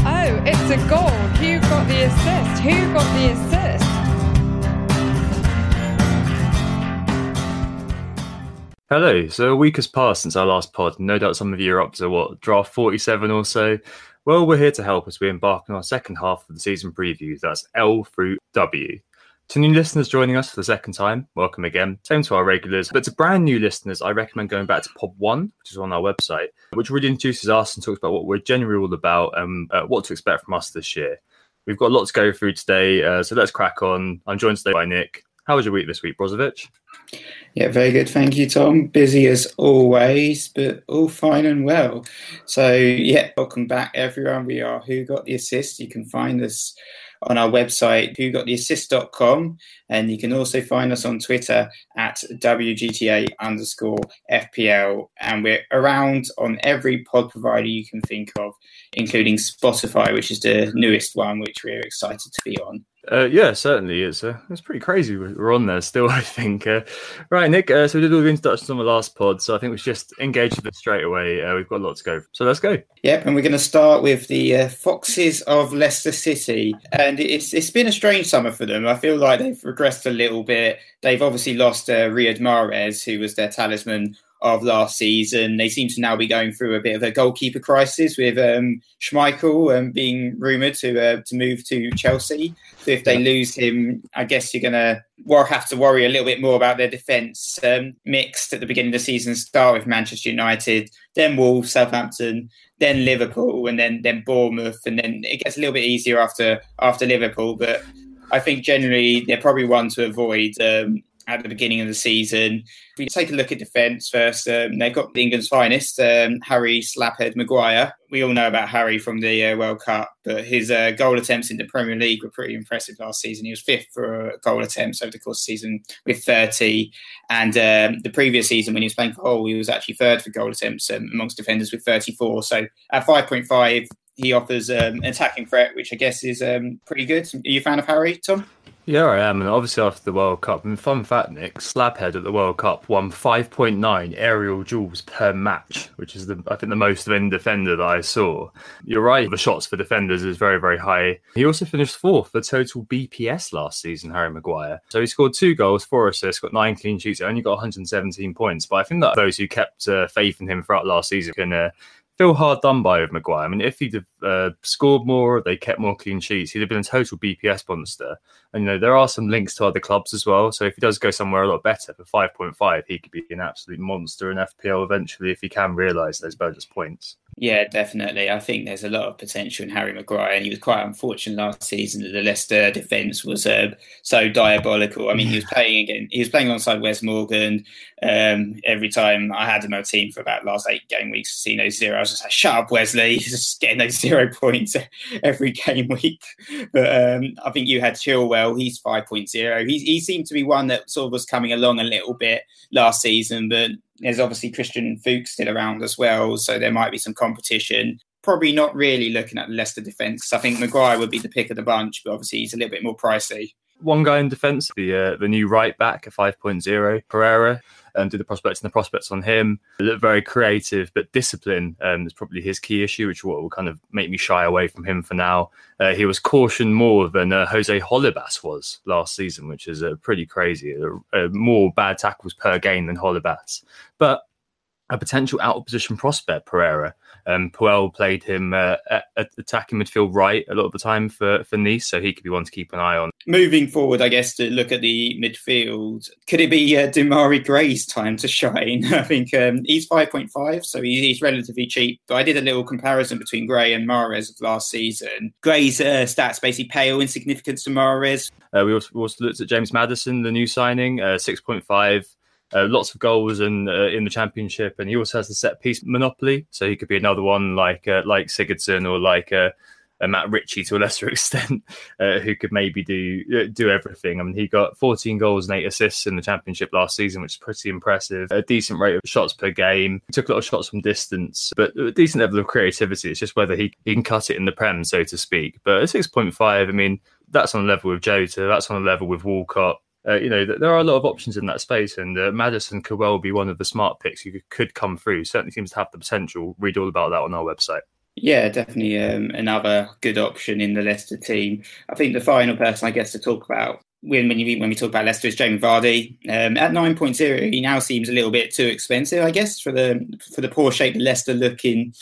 Oh, it's a goal. Who got the assist? Who got the assist? Hello. So a week has passed since our last pod. No doubt some of you are up to what draft forty-seven or so. Well, we're here to help as we embark on our second half of the season preview. That's L through W. To new listeners joining us for the second time, welcome again. Same to our regulars. But to brand new listeners, I recommend going back to Pod 1, which is on our website, which really introduces us and talks about what we're generally all about and uh, what to expect from us this year. We've got a lot to go through today, uh, so let's crack on. I'm joined today by Nick. How was your week this week, Brozovic? Yeah, very good. Thank you, Tom. Busy as always, but all fine and well. So, yeah, welcome back, everyone. We are Who Got the Assist. You can find us on our website, who got the whogottheassist.com. And you can also find us on Twitter at WGTA underscore FPL. And we're around on every pod provider you can think of, including Spotify, which is the newest one, which we're excited to be on. Uh, yeah, certainly. It's uh, it's pretty crazy. We're on there still, I think. Uh, right, Nick. Uh, so we did all the introductions on the last pod, so I think we should just engage with it straight away. Uh, we've got a lot to go. So let's go. Yep, and we're going to start with the uh, Foxes of Leicester City, and it's it's been a strange summer for them. I feel like they've regressed a little bit. They've obviously lost Riyad Mahrez, who was their talisman of last season. They seem to now be going through a bit of a goalkeeper crisis with um, Schmeichel um, being rumoured to uh, to move to Chelsea. So if they lose him, I guess you're going to have to worry a little bit more about their defence. Um, mixed at the beginning of the season, start with Manchester United, then Wolves, Southampton, then Liverpool, and then then Bournemouth, and then it gets a little bit easier after after Liverpool. But I think generally they're probably one to avoid um, at the beginning of the season. If we take a look at defence first, um, they've got England's finest, um, Harry Slaphead Maguire. We all know about Harry from the uh, World Cup, but his uh, goal attempts in the Premier League were pretty impressive last season. He was fifth for uh, goal attempts over the course of the season with 30. And um, the previous season, when he was playing for Hull, he was actually third for goal attempts um, amongst defenders with 34. So at 5.5, he offers um, an attacking threat, which I guess is um, pretty good. Are you a fan of Harry, Tom? Yeah, I am. And obviously, after the World Cup, and fun fact, Nick, Slabhead at the World Cup won 5.9 aerial duels per match, which is, the I think, the most of any defender that I saw. You're right, the shots for defenders is very, very high. He also finished fourth for total BPS last season, Harry Maguire. So he scored two goals, four assists, got nine clean sheets, only got 117 points. But I think that those who kept uh, faith in him throughout last season can. Uh, feel hard done by with Maguire. I mean, if he'd have uh, scored more, they kept more clean sheets, he'd have been a total BPS monster. And, you know, there are some links to other clubs as well. So if he does go somewhere a lot better for 5.5, he could be an absolute monster in FPL eventually if he can realise those bonus points. Yeah, definitely. I think there's a lot of potential in Harry Maguire, and he was quite unfortunate last season that the Leicester defence was uh, so diabolical. I mean, he was playing again. He was playing alongside Wes Morgan. Um, every time I had him on team for about last eight game weeks, seeing those zero, I was just like, "Shut up, Wesley!" He's just getting those zero points every game week. But um, I think you had Chilwell. He's 5.0. He, he seemed to be one that sort of was coming along a little bit last season, but there's obviously Christian Fuchs still around as well, so there might be some competition. Probably not really looking at the Leicester defence. I think Maguire would be the pick of the bunch, but obviously he's a little bit more pricey. One guy in defence, the uh, the new right back at 5.0, Pereira um, did the prospects and the prospects on him. Look very creative, but discipline um, is probably his key issue, which will kind of make me shy away from him for now. Uh, he was cautioned more than uh, Jose Holebas was last season, which is uh, pretty crazy. Uh, more bad tackles per game than Holebas. But a potential out of position prospect, Pereira. Um, Puel played him uh, at, at attacking midfield right a lot of the time for, for Nice, so he could be one to keep an eye on. Moving forward, I guess to look at the midfield, could it be uh, Demarai Gray's time to shine? I think um, he's five point five, so he's relatively cheap. But I did a little comparison between Gray and Mahrez of last season. Gray's uh, stats basically pale in significance to Mahrez. Uh, we, also, we also looked at James Maddison, the new signing, uh, six point five. Uh, lots of goals and uh, in the championship, and he also has the set piece monopoly. So he could be another one like uh, like Sigurdsson or like uh, Matt Ritchie to a lesser extent, uh, who could maybe do uh, do everything. I mean, he got 14 goals and eight assists in the championship last season, which is pretty impressive. A decent rate of shots per game. He took a lot of shots from distance, but a decent level of creativity. It's just whether he, he can cut it in the prem, so to speak. But at 6.5, I mean, that's on a level with Jota. That's on a level with Walcott uh, you know, there are a lot of options in that space, and uh, Maddison could well be one of the smart picks who could come through. Certainly seems to have the potential. Read all about that on our website. Yeah, definitely um, another good option in the Leicester team. I think the final person, I guess, to talk about when when, you, when we talk about Leicester is Jamie Vardy. Um, at 9.0, he now seems a little bit too expensive, I guess, for the for the poor shape Leicester looking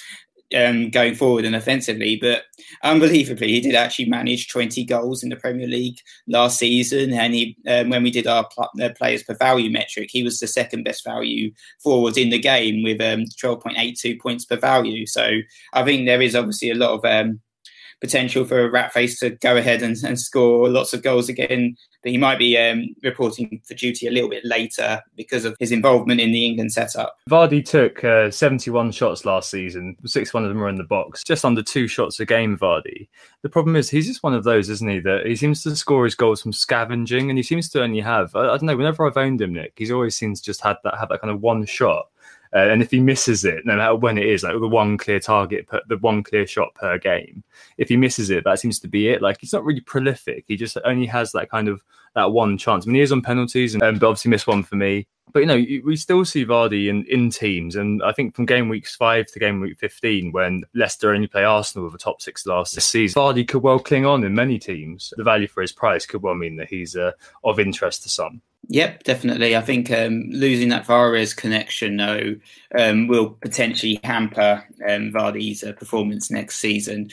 um, going forward and offensively. But unbelievably, he did actually manage 20 goals in the Premier League last season. And he, um, when we did our pl- uh, players per value metric, he was the second best value forward in the game with um, 12.82 points per value. So I think there is obviously a lot of um, potential for Ratface to go ahead and, and, score lots of goals again. But he might be um, reporting for duty a little bit later because of his involvement in the England setup. Vardy took uh, 71 shots last season. Six one of them were in the box, just under two shots a game. Vardy. The problem is he's just one of those, isn't he? That he seems to score his goals from scavenging, and he seems to only have. I, I don't know. Whenever I've owned him, Nick, he's always seems just had that have that kind of one shot uh, and if he misses it, no matter when it is, like the one clear target, per, the one clear shot per game, if he misses it, that seems to be it. Like he's not really prolific. He just only has that kind of that one chance. I mean, he is on penalties, and um, but obviously missed one for me. But you know, we still see Vardy in, in teams, and I think from game weeks five to game week fifteen, when Leicester only play Arsenal with a top six last season, Vardy could well cling on in many teams. The value for his price could well mean that he's uh, of interest to some. Yep, definitely. I think um, losing that Varez connection, though, um, will potentially hamper um, Vardy's uh, performance next season.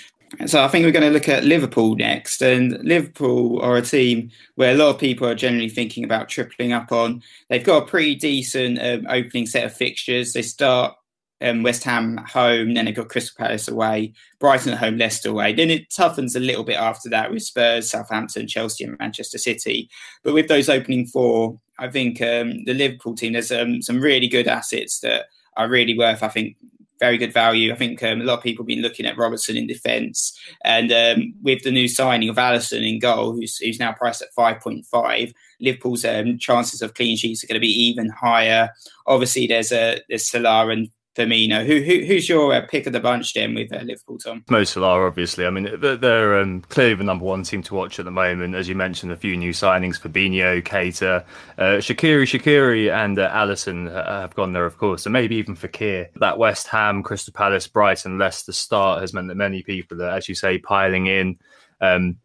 So I think we're going to look at Liverpool next. And Liverpool are a team where a lot of people are generally thinking about tripling up on. They've got a pretty decent um, opening set of fixtures. They start um, West Ham home, then they've got Crystal Palace away, Brighton at home, Leicester away. Then it toughens a little bit after that with Spurs, Southampton, Chelsea, and Manchester City. But with those opening four, I think um, the Liverpool team, there's um, some really good assets that are really worth, I think, very good value. I think um, a lot of people have been looking at Robertson in defence, and um, with the new signing of Alisson in goal, who's, who's now priced at five point five, Liverpool's um, chances of clean sheets are going to be even higher. Obviously, there's a there's Salah and Firmino. Who, who who's your uh, pick of the bunch then with uh, Liverpool, Tom? Mo Salah, obviously. I mean, they're, um, clearly the number one team to watch at the moment. As you mentioned, a few new signings: Fabinho, Keita, uh, Shakiri, Shaqiri, and uh, Alisson have gone there, of course, and maybe even Fekir. That West Ham, Crystal Palace, Brighton, Leicester start has meant that many people are, as you say, piling in. Um,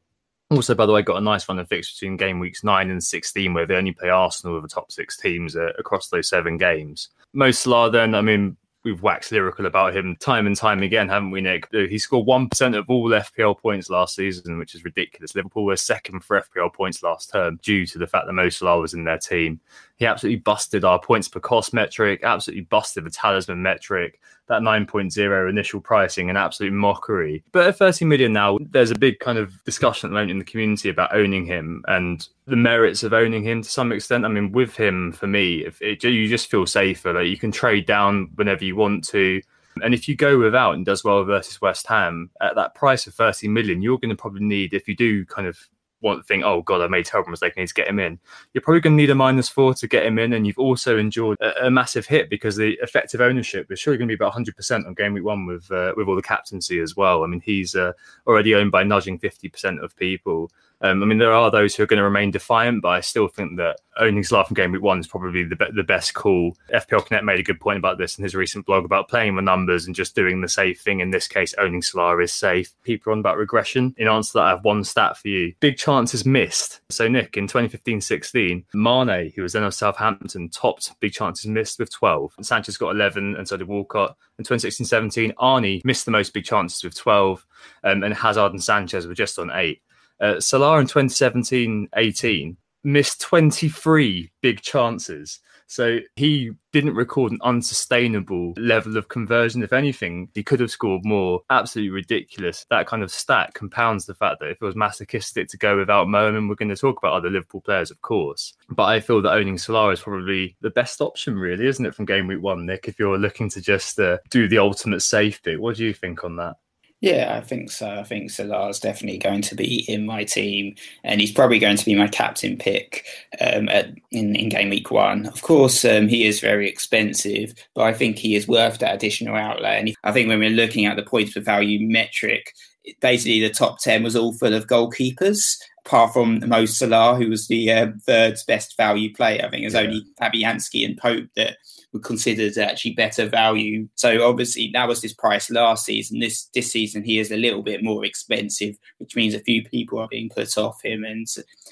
also, by the way, got a nice run of fixtures between game weeks nine and sixteen, where they only play Arsenal with the top six teams uh, across those seven games. Mo Salah, then, I mean, we've waxed lyrical about him time and time again, haven't we, Nick? Uh, he scored 1% of all FPL points last season, which is ridiculous. Liverpool were second for FPL points last term due to the fact that Mo Salah was in their team. He absolutely busted our points per cost metric, absolutely busted the talisman metric. That 9.0 initial pricing, an absolute mockery. But at 30 million now, there's a big kind of discussion at the moment in the community about owning him and the merits of owning him to some extent. I mean, with him, for me, if it, you just feel safer. Like you can trade down whenever you want to. And if you go without and does well versus West Ham at that price of 30 million, you're going to probably need, if you do kind of want think, oh god, I made a terrible mistake, I need to get him in. You're probably going to need a minus four to get him in, and you've also endured a, a massive hit because the effective ownership is surely going to be about 100 percent on game week one with uh, with all the captaincy as well. I mean, he's uh, already owned by nudging 50 percent of people. Um, I mean, there are those who are going to remain defiant, but I still think that owning Salah from game week one is probably the, be- the best call. FPL Connect made a good point about this in his recent blog about playing the numbers and just doing the safe thing. In this case, owning Salah is safe. People are on about regression. In answer to that, I have one stat for you. Big chances missed. So, Nick, in 2015-16, Mane, who was then of Southampton, topped big chances missed with 12. And Sanchez got 11, and so did Walcott. In 2016-17, Arnie missed the most big chances with 12, um, and Hazard and Sanchez were just on eight. Uh, Salah in 2017 18 missed 23 big chances. So he didn't record an unsustainable level of conversion. If anything, he could have scored more. Absolutely ridiculous. That kind of stat compounds the fact that if it was masochistic to go without Mo, and we're going to talk about other Liverpool players, of course. But I feel that owning Salah is probably the best option, really, isn't it, from game week one, Nick? If you're looking to just uh, do the ultimate safe bit, what do you think on that? Yeah, I think so. I think Salah's definitely going to be in my team, and he's probably going to be my captain pick um, at, in, in game week one. Of course, um, he is very expensive, but I think he is worth that additional outlay. And I think when we're looking at the points per value metric, basically the top 10 was all full of goalkeepers apart from Mo Salah, who was the uh, third best value player. I think it was yeah. only Fabianski and Pope that were considered actually better value. So obviously that was his price last season. This this season he is a little bit more expensive, which means a few people are being put off him and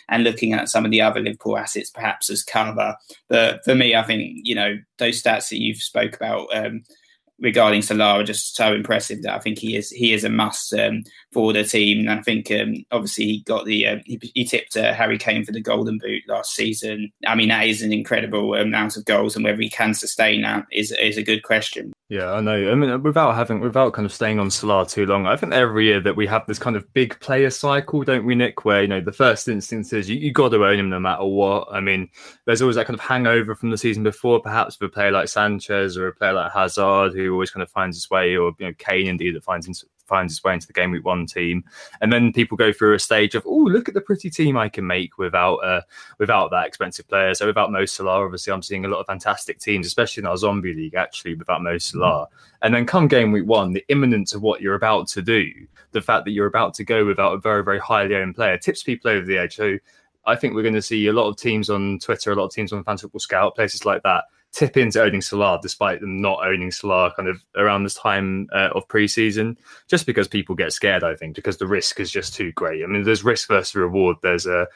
and looking at some of the other Liverpool assets perhaps as cover. But for me, I think you know those stats that you've spoke about. Um, regarding Salah are just so impressive that I think he is he is a must um, for the team. And I think um, obviously he got the uh, he, he, tipped uh, Harry Kane for the Golden Boot last season. I mean that is an incredible amount of goals, and whether he can sustain that is is a good question. Yeah, I know. I mean, without having, without kind of staying on Salah too long, I think every year that we have this kind of big player cycle, don't we, Nick? Where you know the first instance is you, you got to own him no matter what. I mean, there's always that kind of hangover from the season before, perhaps with a player like Sanchez or a player like Hazard, who always kind of finds his way, or you know Kane indeed that finds finds his way into the game week one team, and then people go through a stage of oh look at the pretty team I can make without uh, without that expensive player. So without Mo Salah, obviously I'm seeing a lot of fantastic teams, especially in our zombie league actually without Mo Salah. And then come game week one, the imminence of what you're about to do, the fact that you're about to go without a very very highly owned player tips people over the edge. So I think we're going to see a lot of teams on Twitter, a lot of teams on Fantasy Football Scout, places like that, tip into owning Salah despite them not owning Salah kind of around this time uh, of preseason, just because people get scared, I think, because the risk is just too great. I mean, there's risk versus reward. There's a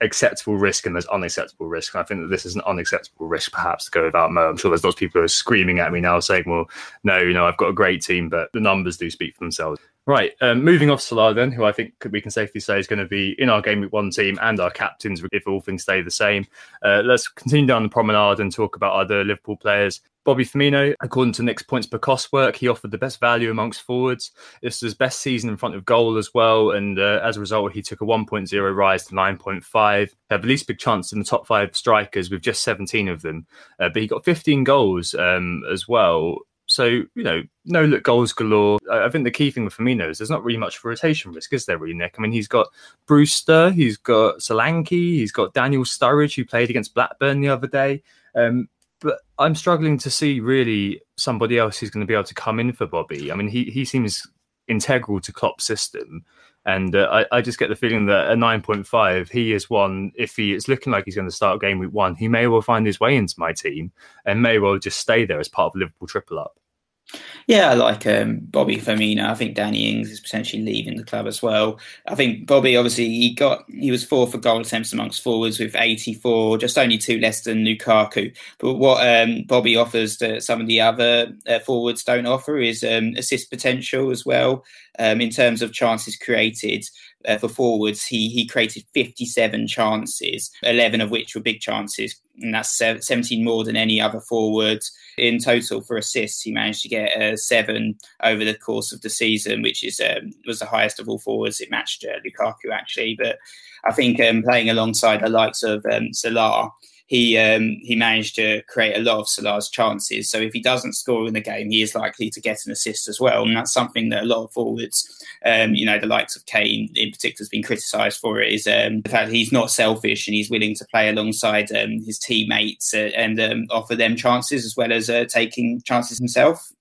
acceptable risk and there's unacceptable risk. And I think that this is an unacceptable risk, perhaps, to go without Mo. I'm sure there's lots of people who are screaming at me now saying, well, no, you know, I've got a great team, but the numbers do speak for themselves. Right, um, moving off Salah then, who I think we can safely say is going to be in our game with one team and our captains if all things stay the same. Uh, let's continue down the promenade and talk about other Liverpool players. Bobby Firmino, according to Nick's points per cost work, he offered the best value amongst forwards. This was his best season in front of goal as well, and uh, as a result, he took a 1.0 rise to 9.5. Had the least big chance in the top five strikers with just 17 of them, uh, but he got 15 goals um, as well. So, you know, no look goals galore. I think the key thing with Firmino is there's not really much rotation risk, is there, really, Nick? I mean, he's got Brewster, he's got Solanke, he's got Daniel Sturridge, who played against Blackburn the other day. Um, but I'm struggling to see really somebody else who's going to be able to come in for Bobby. I mean, he, he seems integral to Klopp's system. And uh, I, I, just get the feeling that at 9.5, he is one, if he is looking like he's going to start game week one, he may well find his way into my team and may well just stay there as part of Liverpool triple up. Yeah, I like um, Bobby Firmino. I think Danny Ings is potentially leaving the club as well. I think Bobby, obviously, he got he was fourth for goal attempts amongst forwards with 84, just only two less than Lukaku. But what um, Bobby offers that some of the other uh, forwards don't offer is um, assist potential as well. Um, in terms of chances created uh, for forwards, he he created 57 chances, 11 of which were big chances, and that's 17 more than any other forward in total for assists, he managed to get uh, seven over the course of the season, which is um, was the highest of all forwards. It matched uh, Lukaku actually, but I think um, playing alongside the likes of um, Salah, he um, he managed to create a lot of Salah's chances. So if he doesn't score in the game, he is likely to get an assist as well, and that's something that a lot of forwards, um, you know, the likes of Kane in particular, has been criticised for. It is um, the fact that he's not selfish and he's willing to play alongside um, his teammates uh, and um, offer them chances as well as uh, taking chances himself.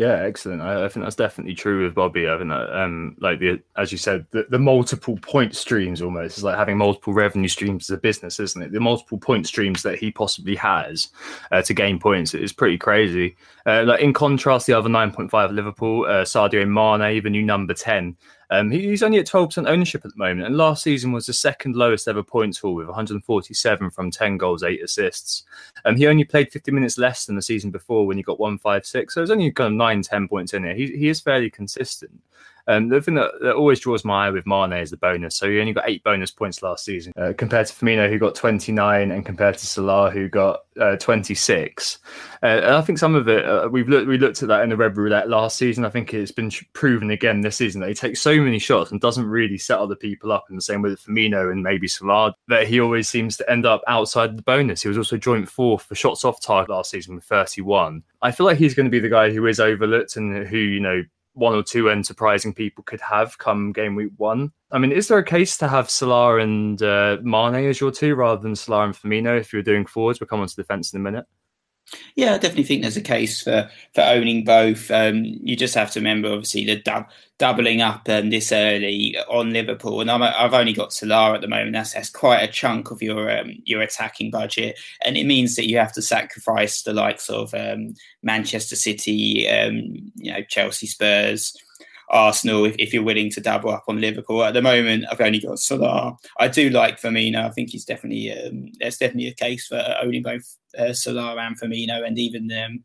Yeah, excellent. I, I, think that's definitely true with Bobby. I think that, um, like the as you said, the, the multiple point streams almost is like having multiple revenue streams as a business, isn't it? The multiple point streams that he possibly has uh, to gain points is pretty crazy. Uh, like in contrast, the other nine point five Liverpool, uh, Sadio Mane, the new number ten, um, he's only at 12% ownership at the moment, and last season was the second lowest ever points haul with 147 from 10 goals, 8 assists. Um, he only played 50 minutes less than the season before when he got 156, so there's only kind of 9, 10 points in it. He, he is fairly consistent. Um, the thing that, that, always draws my eye with Mane is the bonus. So he only got eight bonus points last season uh, compared to Firmino, who got 29, and compared to Salah, who got uh, 26. Uh, and I think some of it, uh, we've looked, we looked at that in the Red Roulette last season. I think it's been proven again this season that he takes so many shots and doesn't really set other people up in the same way with Firmino and maybe Salah, that he always seems to end up outside the bonus. He was also joint fourth for shots off target last season with 31. I feel like he's going to be the guy who is overlooked and who, you know, one or two enterprising people could have come game week one. I mean, is there a case to have Salah and uh, Mane as your two rather than Salah and Firmino if you're doing forwards? We'll come on to defence in a minute. Yeah, I definitely think there's a case for, for owning both. Um, you just have to remember, obviously, the dub, doubling up um, this early on Liverpool, and i have only got Salah at the moment. That's, that's quite a chunk of your um, your attacking budget, and it means that you have to sacrifice the likes of um, Manchester City, um, you know, Chelsea, Spurs. Arsenal if, if you're willing to double up on Liverpool. At the moment, I've only got Salah. I do like Firmino. I think he's definitely um, there's definitely a case for owning both uh, Salah and Firmino, and even um,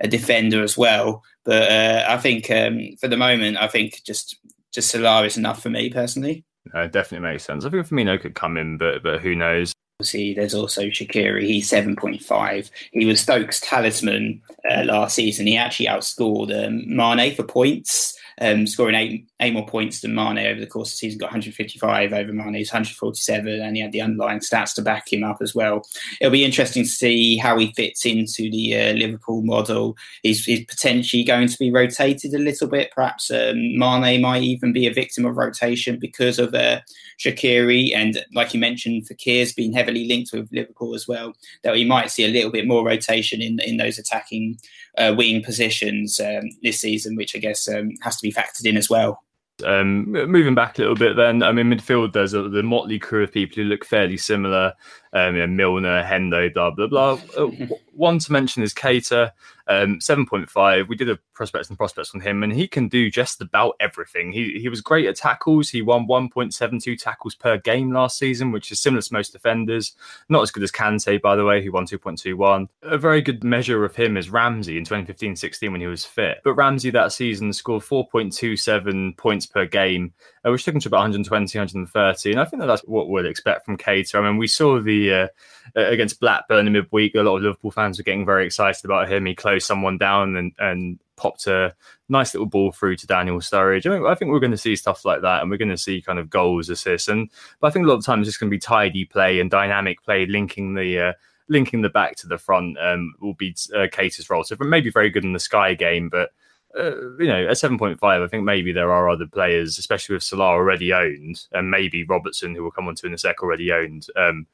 a defender as well. But uh, I think um, for the moment, I think just just Salah is enough for me personally. No, it definitely makes sense. I think Firmino could come in, but but who knows? Obviously, there's also Shaqiri. He's 7.5. He was Stokes' talisman uh, last season. He actually outscored um, Mane for points um, scoring eight, eight more points than Mane over the course of the season. Got 155 over Mane's 147, and he had the underlying stats to back him up as well. It'll be interesting to see how he fits into the uh, Liverpool model. He's, he's, potentially going to be rotated a little bit. Perhaps um, Mane might even be a victim of rotation because of uh, Shaqiri, and like you mentioned, Fekir's been heavily linked with Liverpool as well. That we might see a little bit more rotation in in those attacking uh, wing positions um, this season, which I guess um, has to be factored in as well. Um, moving back a little bit, then I mean, midfield there's a, the motley crew of people who look fairly similar. Um, you know, Milner, Hendo, blah blah blah. Uh, one to mention is Keita, um, seven point five. We did a prospects and prospects on him, and he can do just about everything. He he was great at tackles. He won one point seven two tackles per game last season, which is similar to most defenders. Not as good as Kante, by the way, who won two point two one. A very good measure of him is Ramsey in 2015-16 when he was fit. But Ramsey that season scored four point two seven points per game, uh, which took him to about 120, 130. And I think that that's what we'd expect from Keita. I mean, we saw the uh, against Blackburn in midweek. A lot of Liverpool fans were getting very excited about him. He closed someone down and, and popped a nice little ball through to Daniel Sturridge. I, mean, I think we're going to see stuff like that, and we're going to see kind of goals, assists, and but I think a lot of times it's going to be tidy play and dynamic play, linking the. Uh, linking the back to the front um, will be uh, Keita's role. So maybe very good in the Sky game, but uh, you know, at 7.5, I think maybe there are other players, especially with Salah already owned, and maybe Robertson, who we'll come on to in a sec, already owned, um,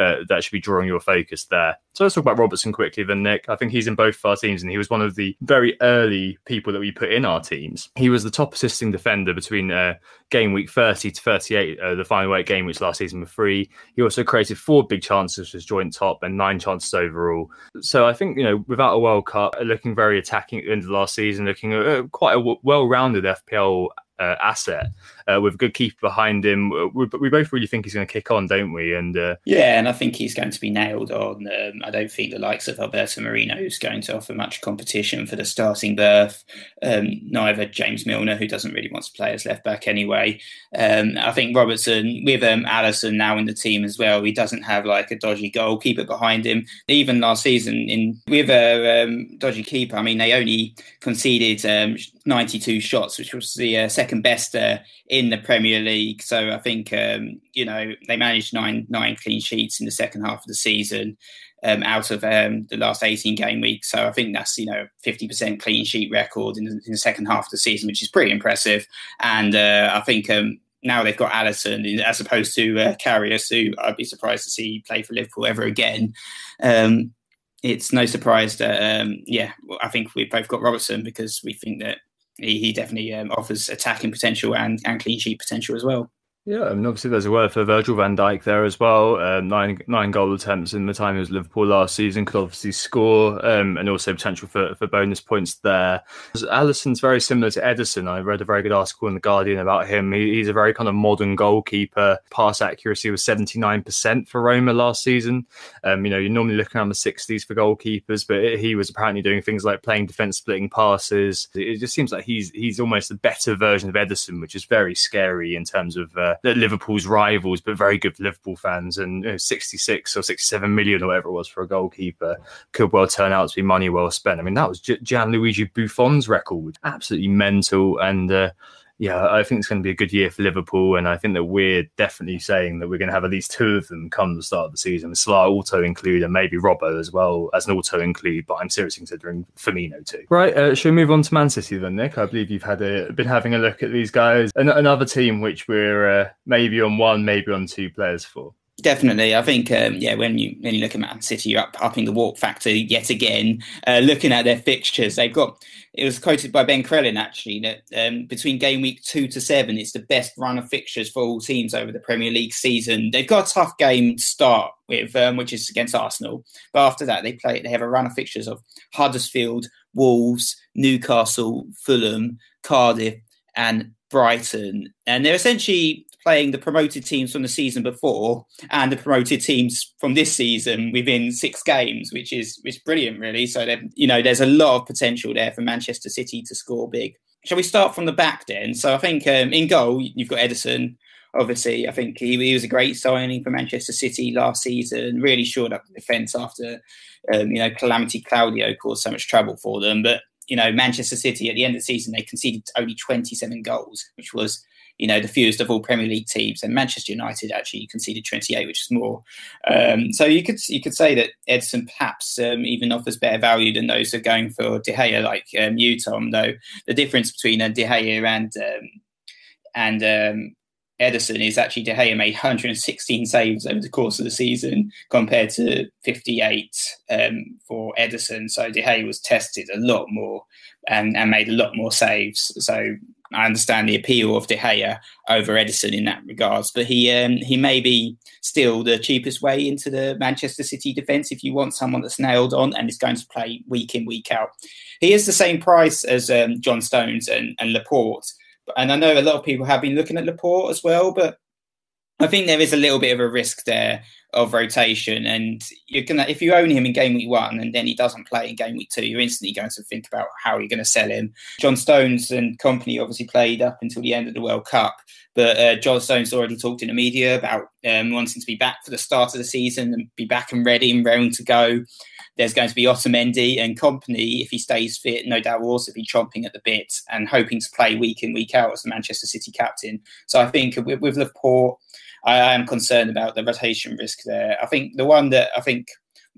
uh, that should be drawing your focus there. So let's talk about Robertson quickly then, Nick. I think he's in both of our teams, and he was one of the very early people that we put in our teams. He was the top assisting defender between uh, game week 30 to 38, uh, the final eight game weeks last season were free. He also created four big chances as joint top and nine chances overall. So I think, you know, without a World Cup, looking very attacking at the end of last season, looking uh, quite a w- well rounded FPL uh, asset uh, with a good keeper behind him. We, we, both really think he's going to kick on, don't we? And uh... yeah, and I think he's going to be nailed on. Um, I don't think the likes of Alberto Moreno is going to offer much competition for the starting berth. Um, neither James Milner, who doesn't really want to play as left back anyway. Um, I think Robertson with um, Alisson now in the team as well. He doesn't have like a dodgy goalkeeper behind him. Even last season, in with a um, dodgy keeper, I mean they only conceded um, 92 shots, which was the uh, second best uh, in the Premier League. So I think um, you know they managed nine nine clean sheets in the second half of the season. Um, out of um, the last 18 game weeks. So I think that's, you know, 50% clean sheet record in the, in the, second half of the season, which is pretty impressive. And uh, I think um, now they've got Alisson as opposed to uh, Karius, who I'd be surprised to see play for Liverpool ever again. Um, it's no surprise that um, yeah, I think we've both got Robertson because we think that he, definitely um, offers attacking potential and, and clean sheet potential as well. Yeah, I and obviously there's a word for Virgil van Dijk there as well. Um, nine nine goal attempts in the time he was Liverpool last season could obviously score, um, and also potential for, for bonus points there. Alisson's very similar to Ederson. I read a very good article in the Guardian about him. He, he's a very kind of modern goalkeeper. Pass accuracy was 79% for Roma last season. Um, you know, you're normally looking around the 60s for goalkeepers, but he was apparently doing things like playing defense splitting passes. It just seems like he's he's almost a better version of Ederson, which is very scary in terms of. Uh, Liverpool's rivals, but very good Liverpool fans. And you know, 66 or 67 million or whatever it was for a goalkeeper could well turn out to be money well spent. I mean, that was Gianluigi Buffon's record. Absolutely mental. And uh, yeah, I think it's going to be a good year for Liverpool, and I think that we're definitely saying that we're going to have at least two of them come the start of the season. Salah auto include, and maybe Robbo as well as an auto include. But I'm seriously considering Firmino too. Right, uh, should we move on to Man City then, Nick? I believe you've had a, been having a look at these guys. An- another team which we're uh, maybe on one, maybe on two players for. Definitely, I think um, yeah. When you when you look at Man City, you're up upping the walk factor yet again. Uh, looking at their fixtures, they've got. It was quoted by Ben Crellin actually that um, between game week two to seven, it's the best run of fixtures for all teams over the Premier League season. They've got a tough game to start with, um, which is against Arsenal, but after that, they play. They have a run of fixtures of Huddersfield, Wolves, Newcastle, Fulham, Cardiff, and Brighton, and they're essentially playing the promoted teams from the season before and the promoted teams from this season within six games, which is which is brilliant, really. So you know, there's a lot of potential there for Manchester City to score big. Shall we start from the back then? So I think um, in goal you've got Ederson. Obviously, I think he, he, was a great signing for Manchester City last season. Really shored up the defence after um, you know Calamity Claudio caused so much trouble for them. But you know Manchester City at the end of the season they conceded only 27 goals, which was you know, the fewest of all Premier League teams. And Manchester United actually conceded 28, which is more. Um, so you could you could say that Ederson perhaps um, even offers better value than those who are going for De Gea, like um, you, Tom. Though the difference between uh, De Gea and um, and um, Ederson is actually De Gea made 116 saves over the course of the season compared to 58 um, for Ederson. So De Gea was tested a lot more and, and made a lot more saves. So I understand the appeal of De Gea over Ederson in that regards, but he um, he may be still the cheapest way into the Manchester City defence if you want someone that's nailed on and is going to play week in week out. He is the same price as um, John Stones and, and Laporte, and I know a lot of people have been looking at Laporte as well, but I think there is a little bit of a risk there of rotation, and you're gonna if you own him in game week one and then he doesn't play in game week two, you're instantly going to think about how you're going to sell him. John Stones and company obviously played up until the end of the World Cup, but uh, John Stones already talked in the media about um, wanting to be back for the start of the season and be back and ready and raring to go. There's going to be Otamendi and company, if he stays fit, no doubt will also be chomping at the bit and hoping to play week in, week out as the Manchester City captain. So I think with, with Laporte, I am concerned about the rotation risk there. I think the one that I think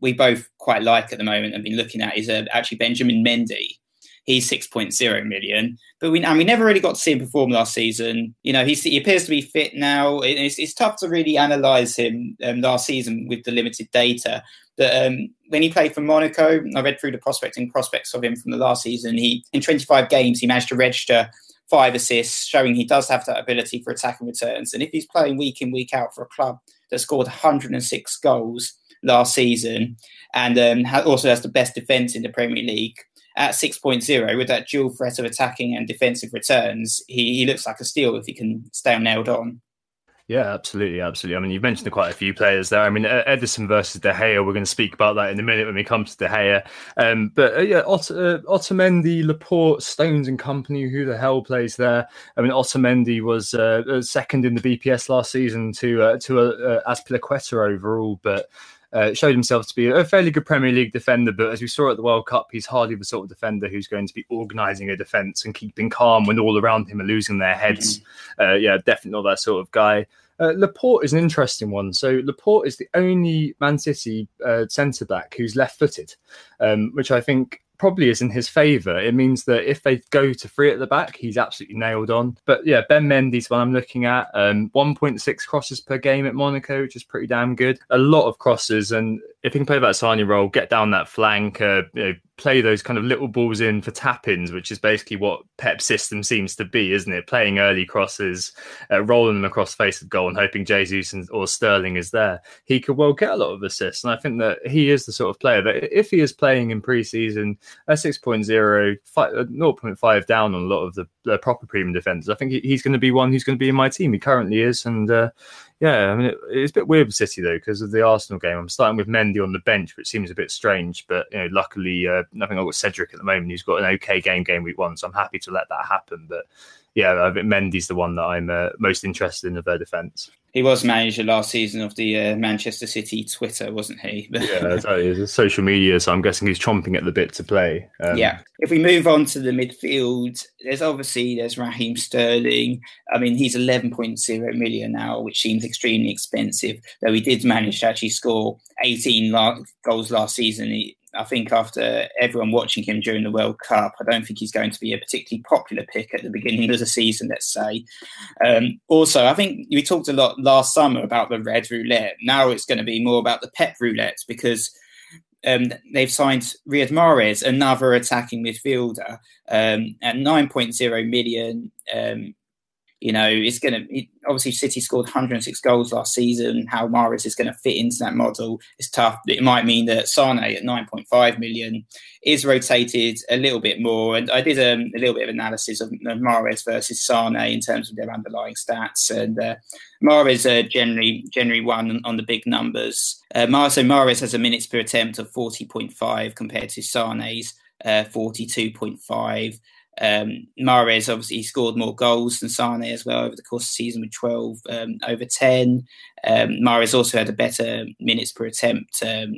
we both quite like at the moment and been looking at is uh, actually Benjamin Mendy. He's 6.0 million, but we and we never really got to see him perform last season. You know, he appears to be fit now. It's, it's tough to really analyze him um, last season with the limited data. But um, when he played for Monaco, I read through the prospecting prospects of him from the last season. He in 25 games he managed to register five assists, showing he does have that ability for attacking returns. And if he's playing week in, week out for a club that scored 106 goals last season and um, also has the best defence in the Premier League at 6.0 with that dual threat of attacking and defensive returns, he, he looks like a steal if he can stay nailed on. Yeah, absolutely, absolutely. I mean, you've mentioned quite a few players there. I mean, Ederson versus De Gea. We're going to speak about that in a minute when we come to De Gea. Um, but uh, yeah, Ot- uh, Otamendi, Laporte, Stones, and company. Who the hell plays there? I mean, Otamendi was uh, uh second in the BPS last season to uh, to uh, overall, but. Uh, showed himself to be a fairly good Premier League defender, but as we saw at the World Cup, he's hardly the sort of defender who's going to be organising a defence and keeping calm when all around him are losing their heads. Mm-hmm. Uh, yeah, definitely not that sort of guy. Uh, Laporte is an interesting one. So Laporte is the only Man City uh, centre back who's left-footed, um, which I think probably is in his favour. It means that if they go to three at the back, he's absolutely nailed on. But yeah, Ben Mendy's one I'm looking at. Um, 1.6 crosses per game at Monaco, which is pretty damn good. A lot of crosses, and if he can play that Sane role, get down that flank, uh, you know, play those kind of little balls in for tap-ins, which is basically what Pep's system seems to be, isn't it? Playing early crosses, uh, rolling them across the face of goal, and hoping Jesus and, or Sterling is there. He could well get a lot of assists, and I think that he is the sort of player that if he is playing in pre-season, a 6.0, 5, 0.5 down on a lot of the, the proper premium defenders, I think he's going to be one who's going to be in my team. He currently is, and uh, yeah, I mean, it, it's a bit weird with City though because of the Arsenal game. I'm starting with Mendy on the bench, which seems a bit strange. But you know, luckily, uh, I think I've got Cedric at the moment. Who's got an okay game, game week one, so I'm happy to let that happen. But yeah, I think Mendy's the one that I'm uh, most interested in of their defence. He was manager last season of the uh, Manchester City Twitter, wasn't he? yeah, exactly. social media, so I'm guessing he's chomping at the bit to play. Um, yeah. If we move on to the midfield, there's obviously there's Raheem Sterling. I mean, he's 11.0 million now, which seems extremely expensive. Though he did manage to actually score 18 goals last season. He, I think after everyone watching him during the World Cup, I don't think he's going to be a particularly popular pick at the beginning of the season, let's say. Um, also, I think we talked a lot last summer about the red roulette. Now it's going to be more about the pep roulette because um, they've signed Riyad Mahrez, another attacking midfielder, um, at 9.0 million. Um, you know, it's going to obviously City scored 106 goals last season. How Mahrez is going to fit into that model is tough. It might mean that Sane at 9.5 million is rotated a little bit more. And I did um, a little bit of analysis of Mahrez versus Sane in terms of their underlying stats. And uh, Mahrez uh, generally generally won on the big numbers. Uh, so Mahrez has a minutes per attempt of 40.5 compared to Sane's uh, 42.5. Um, Mahrez obviously scored more goals than Sane as well over the course of the season with 12 um, over 10. Um, Mahrez also had a better minutes per attempt, um,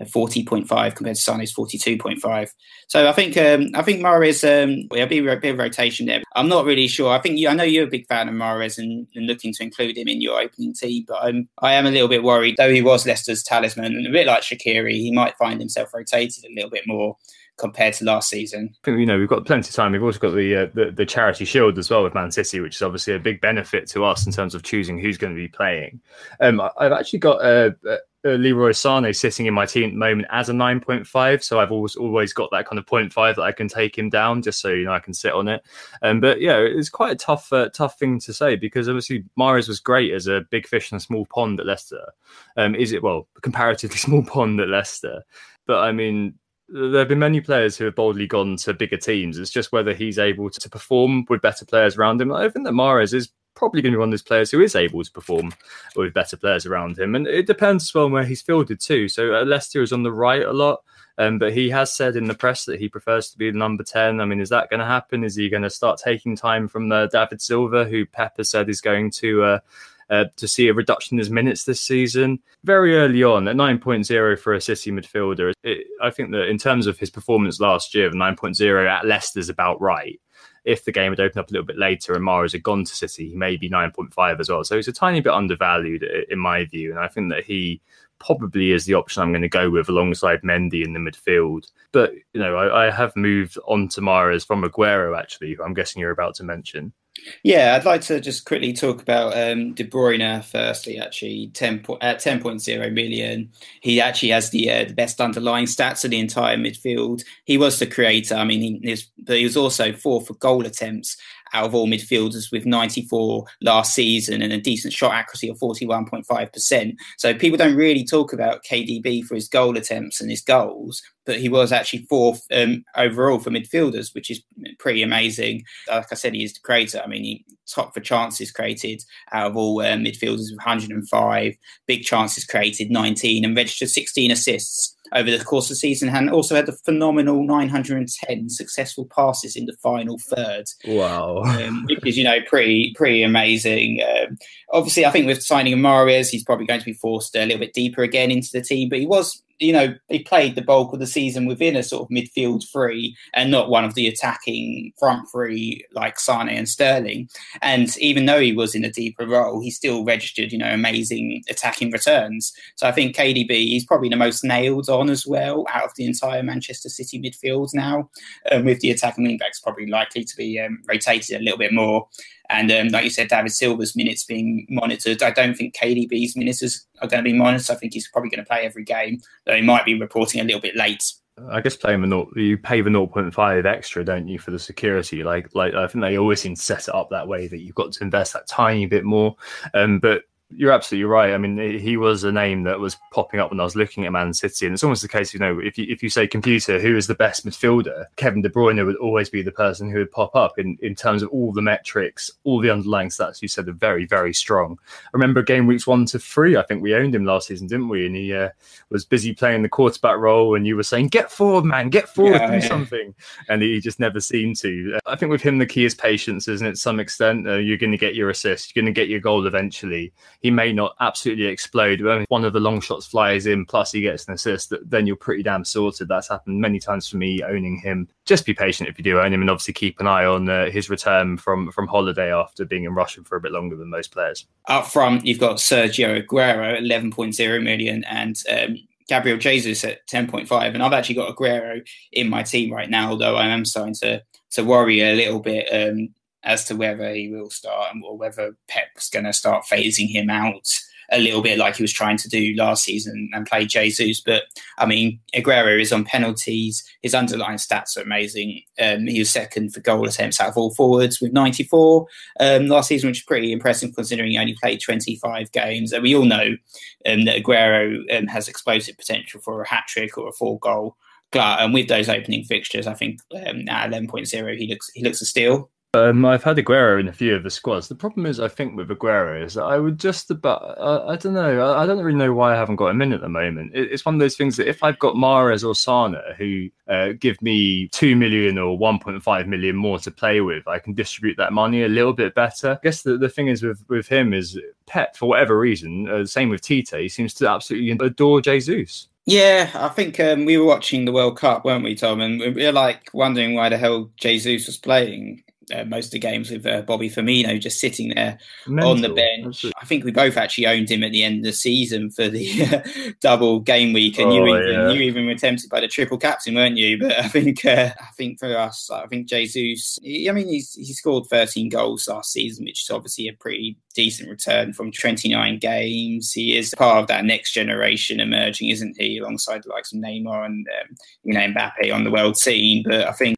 40.5 compared to Sane's 42.5. So I think um, I think Mahrez um, there'll be a bit of rotation there. I'm not really sure. I think you, I know you're a big fan of Mahrez and, and, looking to include him in your opening team, but I'm I am a little bit worried. Though he was Leicester's talisman, and a bit like Shaqiri, he might find himself rotated a little bit more compared to last season. I think you know we've got plenty of time. We've also got the, uh, the, the charity shield as well with Man City, which is obviously a big benefit to us in terms of choosing who's going to be playing. Um, I've actually got uh, uh, Leroy Sane sitting in my team at the moment as a nine point five, so I've always always got that kind of point five that I can take him down just so you know I can sit on it. Um, but yeah, it's quite a tough uh, tough thing to say because obviously Mahrez was great as a big fish in a small pond at Leicester. Um, is it well a comparatively small pond at Leicester? But I mean, there have been many players who have boldly gone to bigger teams. It's just whether he's able to perform with better players around him. I think that Mahrez is probably going to be one of those players who is able to perform with better players around him. And it depends as well on where he's fielded too. So uh, Leicester is on the right a lot. Um, but he has said in the press that he prefers to be the number 10. I mean, is that going to happen? Is he going to start taking time from uh, David Silva, who Pepper said is going to uh, uh, to see a reduction in his minutes this season. Very early on at 9.0 for a City midfielder, it, I think that in terms of his performance last year, 9.0 at Leicester is about right. If the game had opened up a little bit later and Mahrez had gone to City, he may be 9.5 as well. So he's a tiny bit undervalued in my view. And I think that he probably is the option I'm going to go with alongside Mendy in the midfield. But, you know, I, I have moved on to Mahrez from Aguero, actually, who I'm guessing you're about to mention. Yeah, I'd like to just quickly talk about um, De Bruyne firstly. Actually, 10 po- at ten point zero million, he actually has the uh, the best underlying stats of the entire midfield. He was the creator. I mean, he, he was, but he was also fourth for goal attempts out of all midfielders with 94 last season and a decent shot accuracy of 41.5%. So people don't really talk about KDB for his goal attempts and his goals, but he was actually fourth um, overall for midfielders, which is pretty amazing. Like I said, he is the creator. I mean, he top for chances created out of all uh, midfielders with 105, big chances created 19, and registered 16 assists over the course of the season and also had a phenomenal 910 successful passes in the final third. Wow. Um, which is, you know, pretty pretty amazing. Um, obviously, I think with signing Mahrez, he's probably going to be forced a little bit deeper again into the team, but he was you know, he played the bulk of the season within a sort of midfield three and not one of the attacking front three like Sane and Sterling. And even though he was in a deeper role, he still registered, you know, amazing attacking returns. So I think KDB, he's probably the most nailed on as well out of the entire Manchester City midfield now, um, with the attacking wing backs probably likely to be um, rotated a little bit more. And um, like you said, David Silva's minutes being monitored. I don't think KDB's minutes are going to be monitored. I think he's probably going to play every game, though he might be reporting a little bit late. I guess playing the naught, you pay the 0.5 extra, don't you, for the security? Like, like I think they always seem to set it up that way that you've got to invest that tiny bit more. Um, but you're absolutely right. I mean, he was a name that was popping up when I was looking at Man City, and it's almost the case, you know, if you if you say computer, who is the best midfielder, Kevin De Bruyne would always be the person who would pop up in, in terms of all the metrics, all the underlying stats. You said are very very strong. I remember game weeks one to three. I think we owned him last season, didn't we? And he uh, was busy playing the quarterback role, and you were saying, "Get forward, man, get forward, yeah, do yeah. something," and he just never seemed to. I think with him, the key is patience, isn't it? To some extent, uh, you're going to get your assist, you're going to get your goal eventually. He may not absolutely explode. When one of the long shots flies in, plus he gets an assist, then you're pretty damn sorted. That's happened many times for me owning him. Just be patient if you do own him, and obviously keep an eye on uh, his return from from holiday after being in Russia for a bit longer than most players. Up front, you've got Sergio Aguero, 11.0 million, and um, Gabriel Jesus at 10.5. And I've actually got Aguero in my team right now, although I am starting to to worry a little bit um, as to whether he will start or whether Pep's going to start phasing him out a little bit like he was trying to do last season and play Jesus. But I mean, Aguero is on penalties. His underlying stats are amazing. Um, he was second for goal attempts out of all forwards with 94 um, last season, which is pretty impressive considering he only played 25 games. And we all know um, that Aguero um, has explosive potential for a hat trick or a four goal. And with those opening fixtures, I think um, at 11.0, he looks he looks a steal. Um, I've had Aguero in a few of the squads. The problem is, I think with Aguero is that I would just about, I, I don't know, I, I, don't really know why I haven't got him in at the moment. It, it's one of those things that if I've got Mahrez or Sané who uh, give me 2 million or 1.5 million more to play with, I can distribute that money a little bit better. I guess the, the thing is with, with him is Pep, for whatever reason, uh, same with Tite, he seems to absolutely adore Jesus. Yeah, I think um, we were watching the World Cup, weren't we, Tom? And we were like wondering why the hell Jesus was playing uh, most of the games with uh, Bobby Firmino just sitting there Mental. on the bench. I think we both actually owned him at the end of the season for the uh, double game week, and oh, you even yeah. you even were tempted by the triple captain, weren't you? But I think uh, I think for us, I think Jesus. I mean, he's he scored 13 goals last season, which is obviously a pretty decent return from 29 games. He is part of that next generation emerging, isn't he? Alongside the likes of Neymar and um, you know Mbappe on the world scene, but I think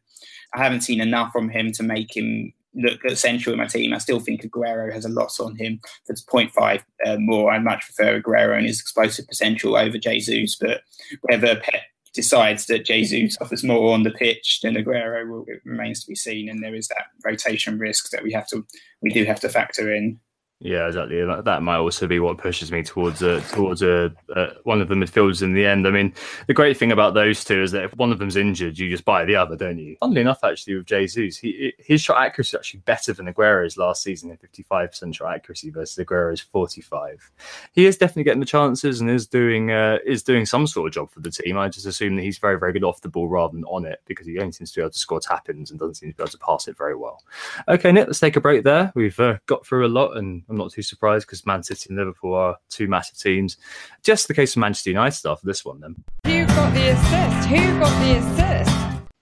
I haven't seen enough from him to make him look essential in my team. I still think Aguero has a lot on him. That's 0.5 uh, more. I much prefer Aguero and his explosive potential over Jesus. But whether Pep decides that Jesus offers more on the pitch than Aguero, will, it remains to be seen. And there is that rotation risk that we have to we do have to factor in. Yeah, exactly. That, that might also be what pushes me towards a, towards a, uh, one of the midfielders in the end. I mean, the great thing about those two is that if one of them's injured, you just buy the other, don't you? Funnily enough, actually, with Jesus, he, his shot accuracy is actually better than Aguero's last season at 55% shot accuracy versus Aguero's 45. He is definitely getting the chances and is doing uh, is doing some sort of job for the team. I just assume that he's very, very good off the ball rather than on it because he only seems to be able to score tap ins and doesn't seem to be able to pass it very well. Okay, Nick, let's take a break there. We've uh, got through a lot and I'm not too surprised because Man City and Liverpool are two massive teams. Just the case of Manchester United after this one, then. Who got the assist? Who got the assist?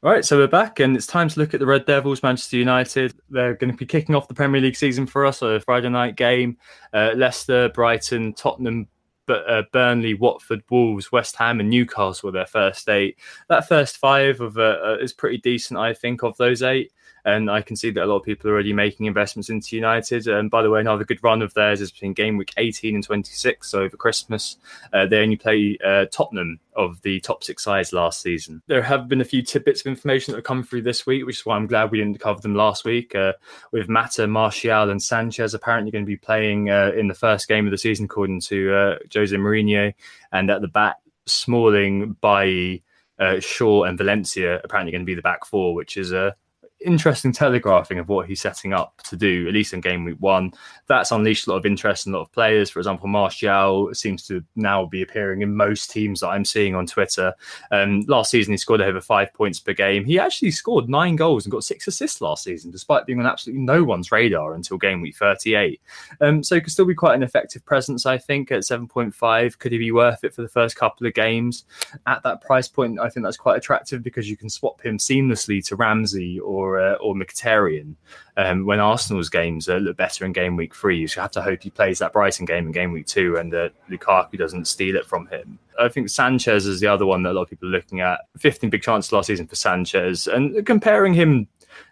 All right, so we're back, and it's time to look at the Red Devils, Manchester United. They're going to be kicking off the Premier League season for us, a Friday night game. Uh, Leicester, Brighton, Tottenham, uh, Burnley, Watford, Wolves, West Ham, and Newcastle were their first eight. That first five of uh, uh, is pretty decent, I think, of those eight. And I can see that a lot of people are already making investments into United. And by the way, another good run of theirs is between game week 18 and 26. So over Christmas, uh, they only play uh, Tottenham of the top six sides last season. There have been a few tidbits of information that have come through this week, which is why I'm glad we didn't cover them last week. Uh, with Mata, Martial, and Sanchez apparently going to be playing uh, in the first game of the season, according to uh, Jose Mourinho. And at the back, Smalling, Bailly, uh, Shaw, and Valencia apparently going to be the back four, which is a interesting telegraphing of what he's setting up to do, at least in game week one. That's unleashed a lot of interest in a lot of players. For example, Martial seems to now be appearing in most teams that I'm seeing on Twitter. Um, last season, he scored over five points per game. He actually scored nine goals and got six assists last season, despite being on absolutely no one's radar until game week 38. Um, so could still be quite an effective presence, I think, at 7.5. Could he be worth it for the first couple of games? At that price point, I think that's quite attractive because you can swap him seamlessly to Ramsey or or uh, or Mkhitaryan. Um, when Arsenal's games uh, look better in game week three, you have to hope he plays that Brighton game in game week two and uh, Lukaku doesn't steal it from him. I think Sanchez is the other one that a lot of people are looking at. 15 big chances last season for Sanchez, and comparing him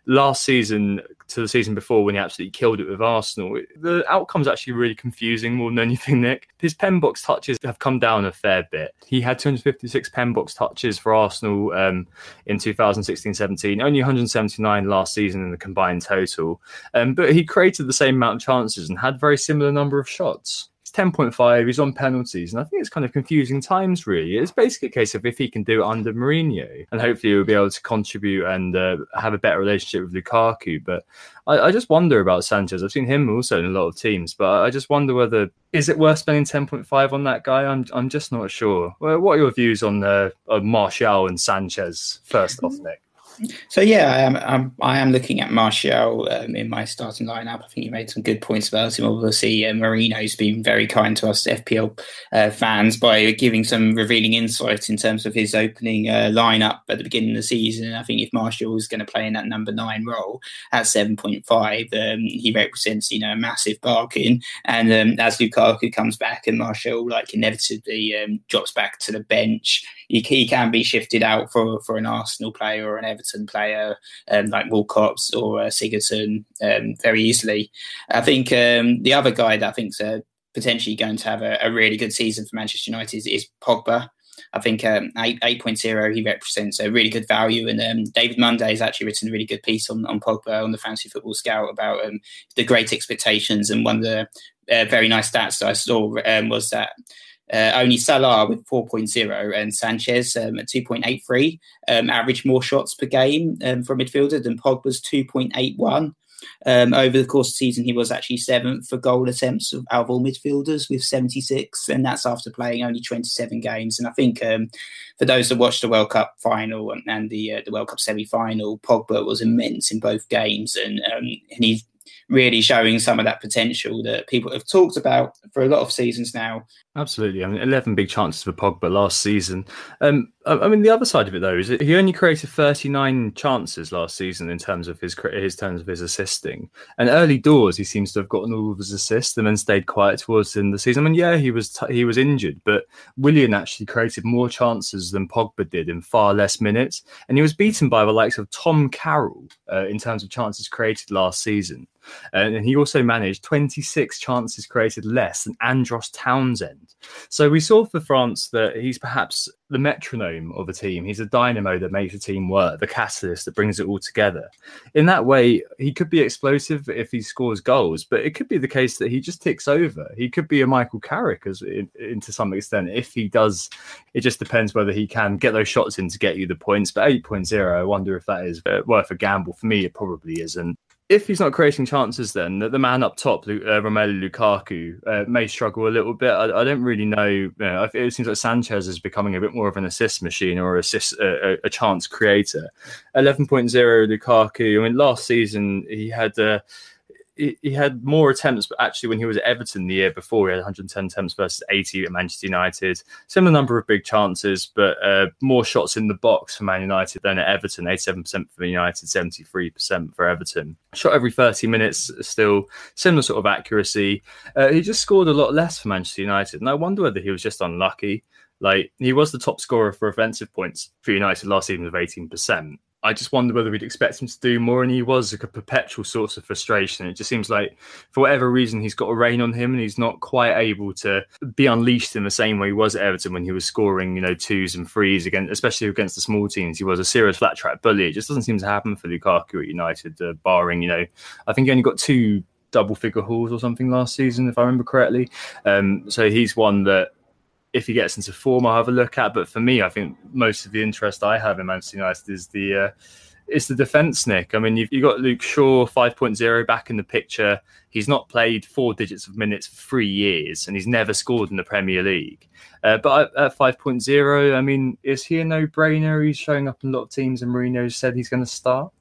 last season to the season before when he absolutely killed it with Arsenal. The outcome's actually really confusing more than anything, Nick. His pen box touches have come down a fair bit. He had 256 pen box touches for Arsenal um, in 2016 17, only 179 last season in the combined total. Um, but he created the same amount of chances and had very similar number of shots. 10.5. He's on penalties. And I think it's kind of confusing times, really. It's basically a case of if he can do it under Mourinho, and hopefully he'll be able to contribute and uh, have a better relationship with Lukaku. But I, I, just wonder about Sanchez. I've seen him also in a lot of teams, but I just wonder whether is it worth spending 10.5 on that guy? I'm I'm just not sure. Well, what are your views on uh, Martial and Sanchez first off, Nick? So yeah, I am. I'm, I am looking at Martial um, in my starting lineup. I think you made some good points about him. Obviously, uh, Mourinho's been very kind to us FPL uh, fans by giving some revealing insight in terms of his opening uh, lineup at the beginning of the season. I think if Martial is going to play in that number nine role at seven point five, um, he represents you know a massive bargain. And um, as Lukaku comes back and Martial like inevitably um, drops back to the bench, he, he can be shifted out for for an Arsenal player or an Everton player um, like Walcott's or uh, Sigurdsson um, very easily. I think um, the other guy that I think's uh, potentially going to have a, a, really good season for Manchester United is, is Pogba. I think um, 8, 8.0, he represents a really good value. And um, David Monday has actually written a really good piece on, on Pogba on the Fantasy Football Scout about um, the great expectations. And one of the uh, very nice stats that I saw um, was that uh, only Salah with 4.0 and Sanchez um, at 2.83 um, average more shots per game um, for a midfielder than Pogba's 2.81. Um, over the course of the season, he was actually seventh for goal attempts out of all midfielders with 76, and that's after playing only 27 games. And I think um, for those that watched the World Cup final and, and the uh, the World Cup semi final, Pogba was immense in both games, and um, and he really showing some of that potential that people have talked about for a lot of seasons now. Absolutely. I mean, 11 big chances for Pogba last season. Um, I mean, the other side of it, though, is that he only created 39 chances last season in terms of his his terms of his assisting. And early doors, he seems to have gotten all of his assists and then stayed quiet towards the end of the season. I mean, yeah, he was t- he was injured, but Willian actually created more chances than Pogba did in far less minutes. And he was beaten by the likes of Tom Carroll uh, in terms of chances created last season. And he also managed 26 chances created less than Andros Townsend so we saw for France that he's perhaps the metronome of a team. He's a dynamo that makes a team work, the catalyst that brings it all together. In that way, he could be explosive if he scores goals, but it could be the case that he just ticks over. He could be a Michael Carrick as in, in, to some extent. If he does, it just depends whether he can get those shots in to get you the points. But 8.0, I wonder if that is uh, worth a gamble. For me, it probably isn't if he's not creating chances, then the, the man up top, uh, Romelu Lukaku, uh, may struggle a little bit. I, I don't really know. You know. It seems like Sanchez is becoming a bit more of an assist machine or assist uh, a, a chance creator. 11.0 Lukaku. I mean, last season he had. Uh, he, had more attempts, but actually, when he was at Everton the year before, he had 110 attempts versus 80 at Manchester United. Similar number of big chances, but uh, more shots in the box for Man United than at Everton. 87% for United, 73% for Everton. Shot every 30 minutes, still similar sort of accuracy. Uh, he just scored a lot less for Manchester United, and I wonder whether he was just unlucky. Like he was the top scorer for offensive points for United last season with 18%. I just wonder whether we'd expect him to do more, and he was like a perpetual source of frustration. It just seems like, for whatever reason, he's got a rein on him, and he's not quite able to be unleashed in the same way he was at Everton when he was scoring, you know, twos and threes against, especially against the small teams. He was a serious flat track bully. It just doesn't seem to happen for Lukaku at United, uh, barring, you know, I think he only got two double figure hauls or something last season, if I remember correctly. Um, so he's one that if he gets into form, I'll have a look at. But for me, I think most of the interest I have in Manchester United is the uh, is the defence, Nick. I mean, you've, you've got Luke Shaw 5.0 back in the picture. He's not played four digits of minutes for three years, and he's never scored in the Premier League. Uh, but at, at 5.0, I mean, is he a no-brainer? He's showing up in a lot of teams, and Mourinho said he's going to start.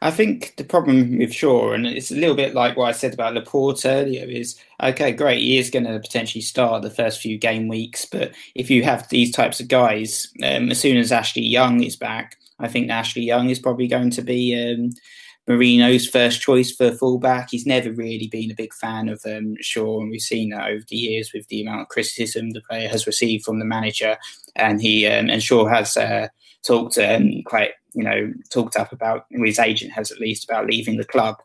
I think the problem with Shaw, and it's a little bit like what I said about Laporte earlier, is okay, great, he is going to potentially start the first few game weeks, but if you have these types of guys, um, as soon as Ashley Young is back, I think Ashley Young is probably going to be um, Mourinho's first choice for fullback. He's never really been a big fan of um, Shaw, and we've seen that over the years with the amount of criticism the player has received from the manager. And he um, and Shaw has uh, talked um, quite you know, talked up about, his agent has at least, about leaving the club.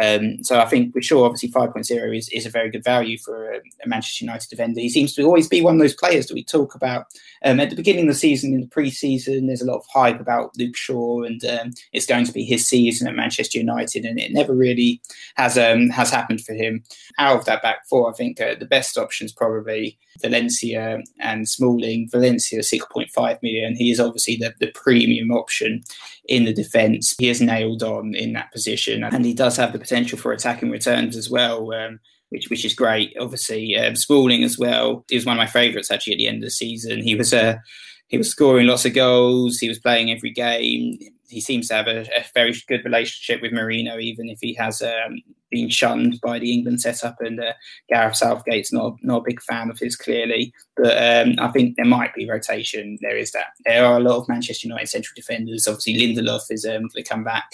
Um, so I think we're sure, obviously, 5.0 is, is a very good value for a, a, Manchester United defender. He seems to always be one of those players that we talk about. Um, at the beginning of the season, in the pre season, there's a lot of hype about Luke Shaw, and um, it's going to be his season at Manchester United, and it never really has um, has happened for him. Out of that back four, I think uh, the best option is probably Valencia and Smalling. Valencia, 6.5 million. He is obviously the, the premium option in the defence. He is nailed on in that position, and he does have the potential for attacking returns as well. Um, which which is great. Obviously, um, Smalling as well. He was one of my favourites actually at the end of the season. He was uh, he was scoring lots of goals. He was playing every game. He seems to have a, a very good relationship with Mourinho, even if he has um, been shunned by the England setup. And uh, Gareth Southgate's not not a big fan of his, clearly. But um, I think there might be rotation. There is that. There are a lot of Manchester United central defenders. Obviously, Lindelof is um, going to come back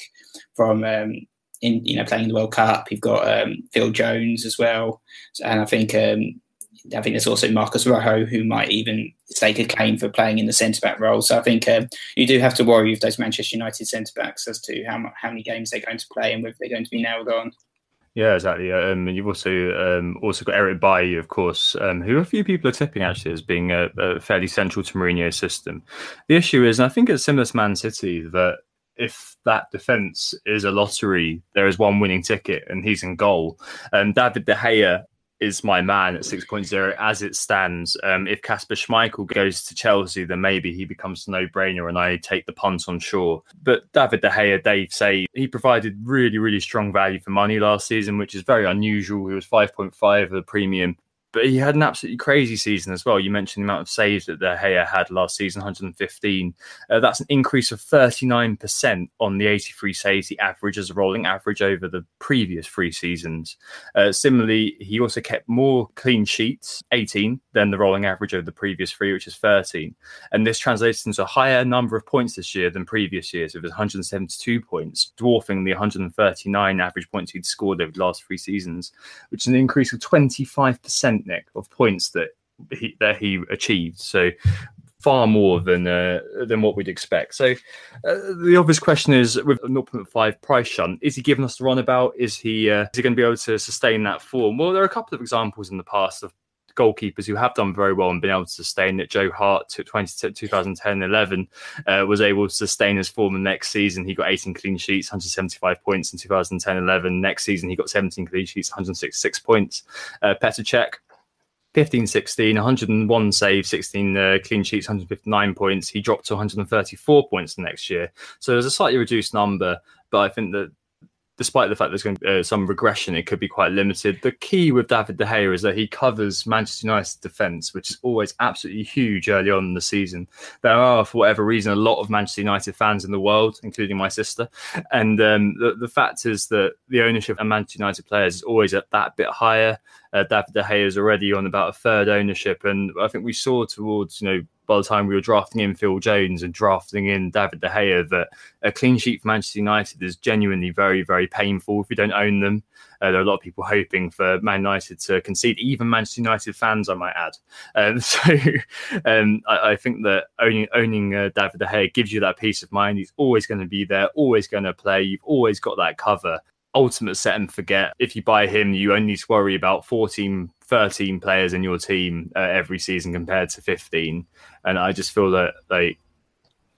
from um, in you know playing the World Cup. You've got um, Phil Jones as well, and I think um, I think there's also Marcos Rojo who might even stake a claim for playing in the centre back role. So I think um, you do have to worry with those Manchester United centre backs as to how how many games they're going to play and whether they're going to be nailed on. Yeah, exactly. Um, and you've also um, also got Eric Bailly, of course, um, who a few people are tipping actually as being a, a fairly central to Mourinho's system. The issue is, and I think it's similar to Man City, that if that defence is a lottery, there is one winning ticket and he's in goal. And David De Gea is my man at 6.0 as it stands. Um, if Kasper Schmeichel goes to Chelsea, then maybe he becomes a no-brainer and I take the punt on Shaw. But David De Gea, Dave say he provided really, really strong value for money last season, which is very unusual. He was 5.5 of the premium but he had an absolutely crazy season as well. You mentioned the amount of saves that De Gea had last season, 115. Uh, that's an increase of 39% on the 83 saves he averaged as a rolling average over the previous three seasons. Uh, similarly, he also kept more clean sheets, 18, than the rolling average over the previous three, which is 13. And this translates into a higher number of points this year than previous years, with 172 points, dwarfing the 139 average points he'd scored over the last three seasons, which is an increase of 25% Nick, of points that he that he achieved. So far more than uh, than what we'd expect. So uh, the obvious question is with 0.5 price shunt, is he giving us the runabout? Is he uh, is he going to be able to sustain that form? Well, there are a couple of examples in the past of goalkeepers who have done very well and been able to sustain it. Joe Hart, 20, 2010 11, uh, was able to sustain his form the next season. He got 18 clean sheets, 175 points in 2010 11. Next season, he got 17 clean sheets, 166 points. Uh, Petr Cech, 15 16, 101 saves, 16 uh, clean sheets, 159 points. He dropped to 134 points the next year. So there's a slightly reduced number, but I think that despite the fact there's going to be uh, some regression, it could be quite limited. The key with David De Gea is that he covers Manchester United's defence, which is always absolutely huge early on in the season. There are, for whatever reason, a lot of Manchester United fans in the world, including my sister. And um, the, the fact is that the ownership of Manchester United players is always at that bit higher. Uh, David De Gea is already on about a third ownership, and I think we saw towards you know by the time we were drafting in Phil Jones and drafting in David De Gea that a clean sheet for Manchester United is genuinely very, very painful if you don't own them. Uh, there are a lot of people hoping for Man United to concede, even Manchester United fans, I might add. Um, so um, I, I, think that owning owning uh, David De Gea gives you that peace of mind. He's always going to be there, always going to play. You've always got that cover ultimate set and forget. If you buy him, you only need to worry about 14, 13 players in your team uh, every season compared to 15. And I just feel that like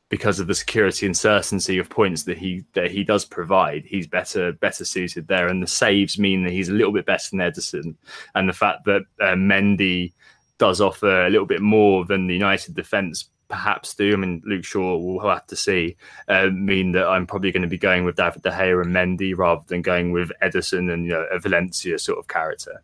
because of the security and certainty of points that he that he does provide, he's better better suited there. And the saves mean that he's a little bit better than Ederson. And the fact that uh, Mendy does offer a little bit more than the United defence perhaps do. I mean, Luke Shaw, we'll have to see, uh, mean that I'm probably going to be going with David De Gea and Mendy rather than going with Ederson and you know, a Valencia sort of character.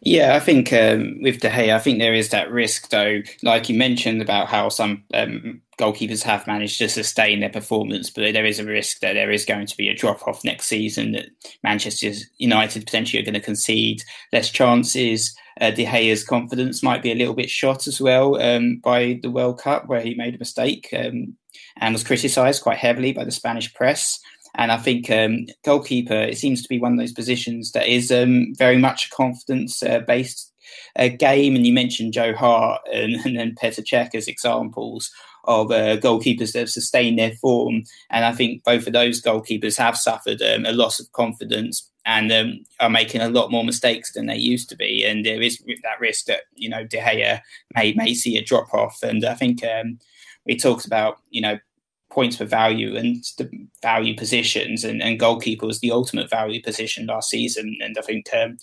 Yeah, I think um, with De Gea, I think there is that risk, though, like you mentioned about how some um, goalkeepers have managed to sustain their performance, but there is a risk that there is going to be a drop off next season, that Manchester United potentially are going to concede less chances uh, De Gea's confidence might be a little bit shot as well um, by the World Cup, where he made a mistake um, and was criticised quite heavily by the Spanish press. And I think um, goalkeeper, it seems to be one of those positions that is um, very much a confidence uh, based uh, game. And you mentioned Joe Hart and, and then Petr Cech as examples of uh, goalkeepers that have sustained their form. And I think both of those goalkeepers have suffered um, a loss of confidence and um, are making a lot more mistakes than they used to be. And there is that risk that, you know, De Gea may, may see a drop off. And I think um, we talked about, you know, points for value and the value positions and, and goalkeeper was the ultimate value position last season. And I think, um,